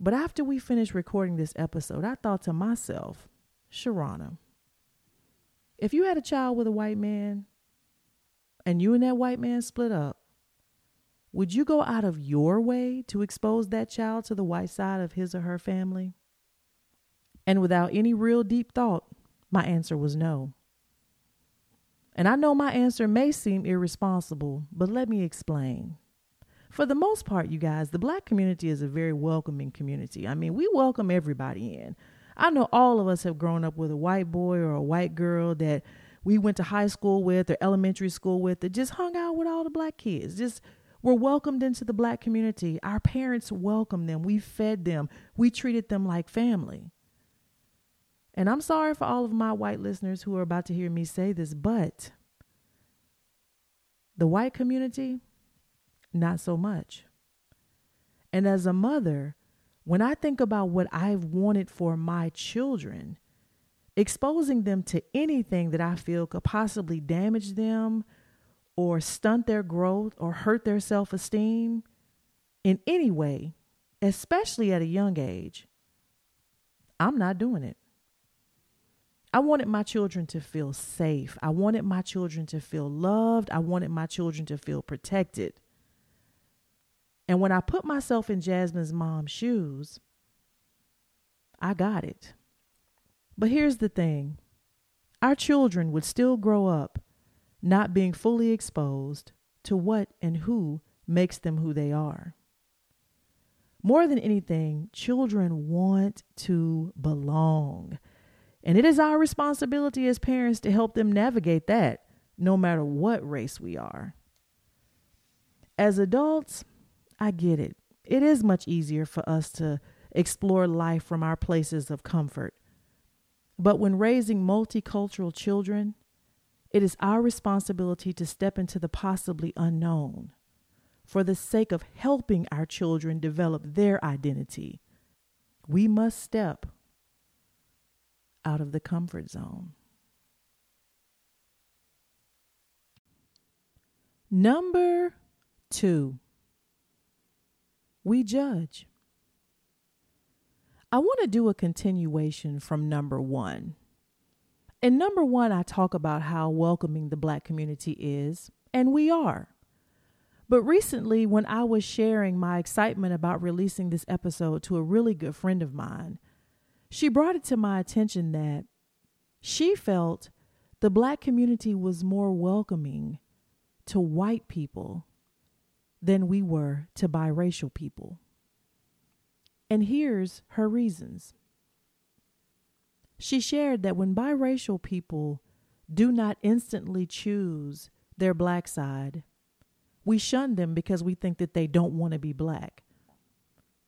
But after we finished recording this episode, I thought to myself, Sharrona, if you had a child with a white man and you and that white man split up, would you go out of your way to expose that child to the white side of his or her family? And without any real deep thought, my answer was no. And I know my answer may seem irresponsible, but let me explain. For the most part, you guys, the black community is a very welcoming community. I mean, we welcome everybody in. I know all of us have grown up with a white boy or a white girl that we went to high school with or elementary school with that just hung out with all the black kids. Just were welcomed into the black community. Our parents welcomed them. We fed them. We treated them like family. And I'm sorry for all of my white listeners who are about to hear me say this, but the white community, not so much. And as a mother, when I think about what I've wanted for my children, exposing them to anything that I feel could possibly damage them or stunt their growth or hurt their self esteem in any way, especially at a young age, I'm not doing it. I wanted my children to feel safe. I wanted my children to feel loved. I wanted my children to feel protected. And when I put myself in Jasmine's mom's shoes, I got it. But here's the thing our children would still grow up not being fully exposed to what and who makes them who they are. More than anything, children want to belong. And it is our responsibility as parents to help them navigate that, no matter what race we are. As adults, I get it. It is much easier for us to explore life from our places of comfort. But when raising multicultural children, it is our responsibility to step into the possibly unknown for the sake of helping our children develop their identity. We must step out of the comfort zone. Number two we judge. I want to do a continuation from number one. In number one, I talk about how welcoming the black community is, and we are. But recently, when I was sharing my excitement about releasing this episode to a really good friend of mine, she brought it to my attention that she felt the black community was more welcoming to white people than we were to biracial people. And here's her reasons. She shared that when biracial people do not instantly choose their black side, we shun them because we think that they don't want to be black.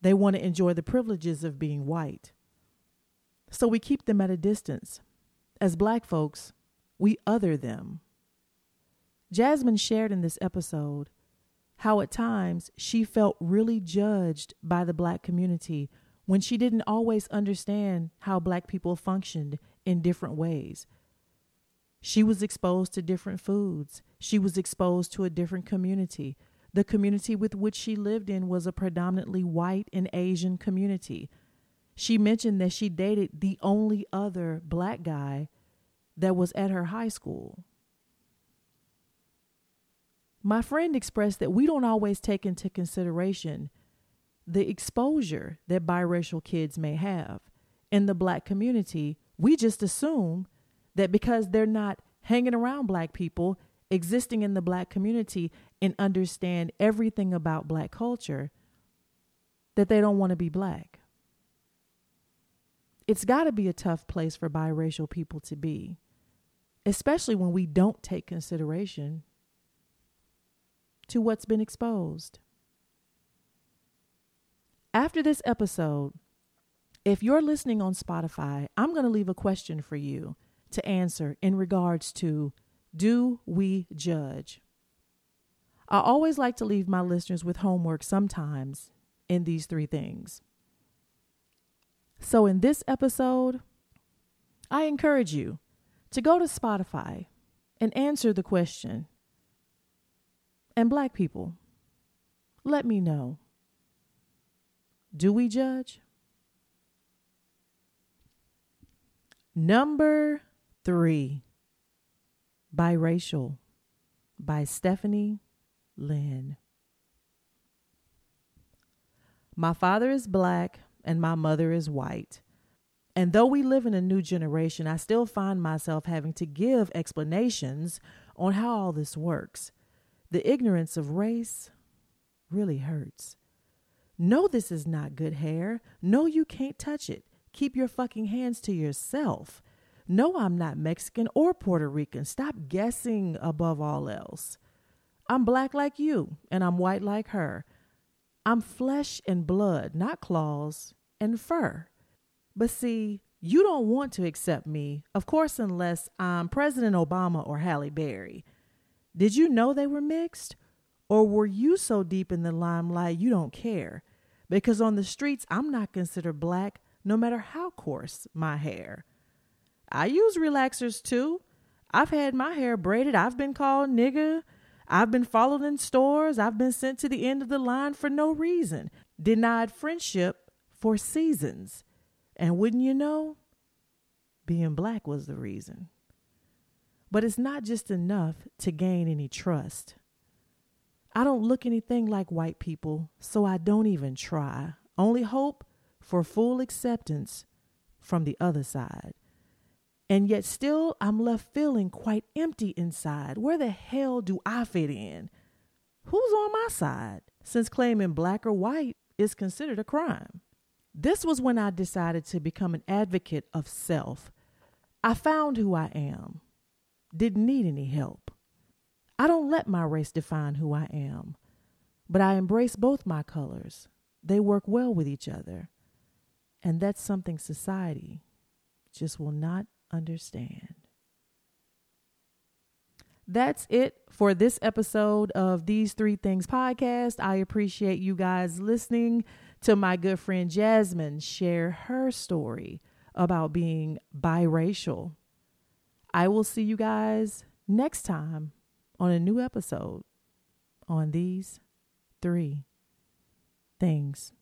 They want to enjoy the privileges of being white. So we keep them at a distance. As black folks, we other them. Jasmine shared in this episode how at times she felt really judged by the black community when she didn't always understand how black people functioned in different ways. She was exposed to different foods. She was exposed to a different community. The community with which she lived in was a predominantly white and Asian community. She mentioned that she dated the only other black guy that was at her high school. My friend expressed that we don't always take into consideration the exposure that biracial kids may have in the black community. We just assume that because they're not hanging around black people, existing in the black community, and understand everything about black culture, that they don't want to be black. It's got to be a tough place for biracial people to be, especially when we don't take consideration to what's been exposed. After this episode, if you're listening on Spotify, I'm going to leave a question for you to answer in regards to do we judge? I always like to leave my listeners with homework sometimes in these three things. So, in this episode, I encourage you to go to Spotify and answer the question. And, black people, let me know do we judge? Number three Biracial by Stephanie Lynn. My father is black and my mother is white. And though we live in a new generation, I still find myself having to give explanations on how all this works. The ignorance of race really hurts. No, this is not good hair. No, you can't touch it. Keep your fucking hands to yourself. No, I'm not Mexican or Puerto Rican. Stop guessing above all else. I'm black like you, and I'm white like her. I'm flesh and blood, not claws and fur. But see, you don't want to accept me, of course, unless I'm President Obama or Halle Berry. Did you know they were mixed? Or were you so deep in the limelight you don't care? Because on the streets, I'm not considered black no matter how coarse my hair. I use relaxers too. I've had my hair braided. I've been called nigger. I've been followed in stores. I've been sent to the end of the line for no reason. Denied friendship for seasons. And wouldn't you know, being black was the reason. But it's not just enough to gain any trust. I don't look anything like white people, so I don't even try. Only hope for full acceptance from the other side. And yet, still, I'm left feeling quite empty inside. Where the hell do I fit in? Who's on my side? Since claiming black or white is considered a crime. This was when I decided to become an advocate of self. I found who I am, didn't need any help. I don't let my race define who I am, but I embrace both my colors. They work well with each other. And that's something society just will not understand. That's it for this episode of These Three Things podcast. I appreciate you guys listening to my good friend Jasmine share her story about being biracial. I will see you guys next time on a new episode on These Three Things.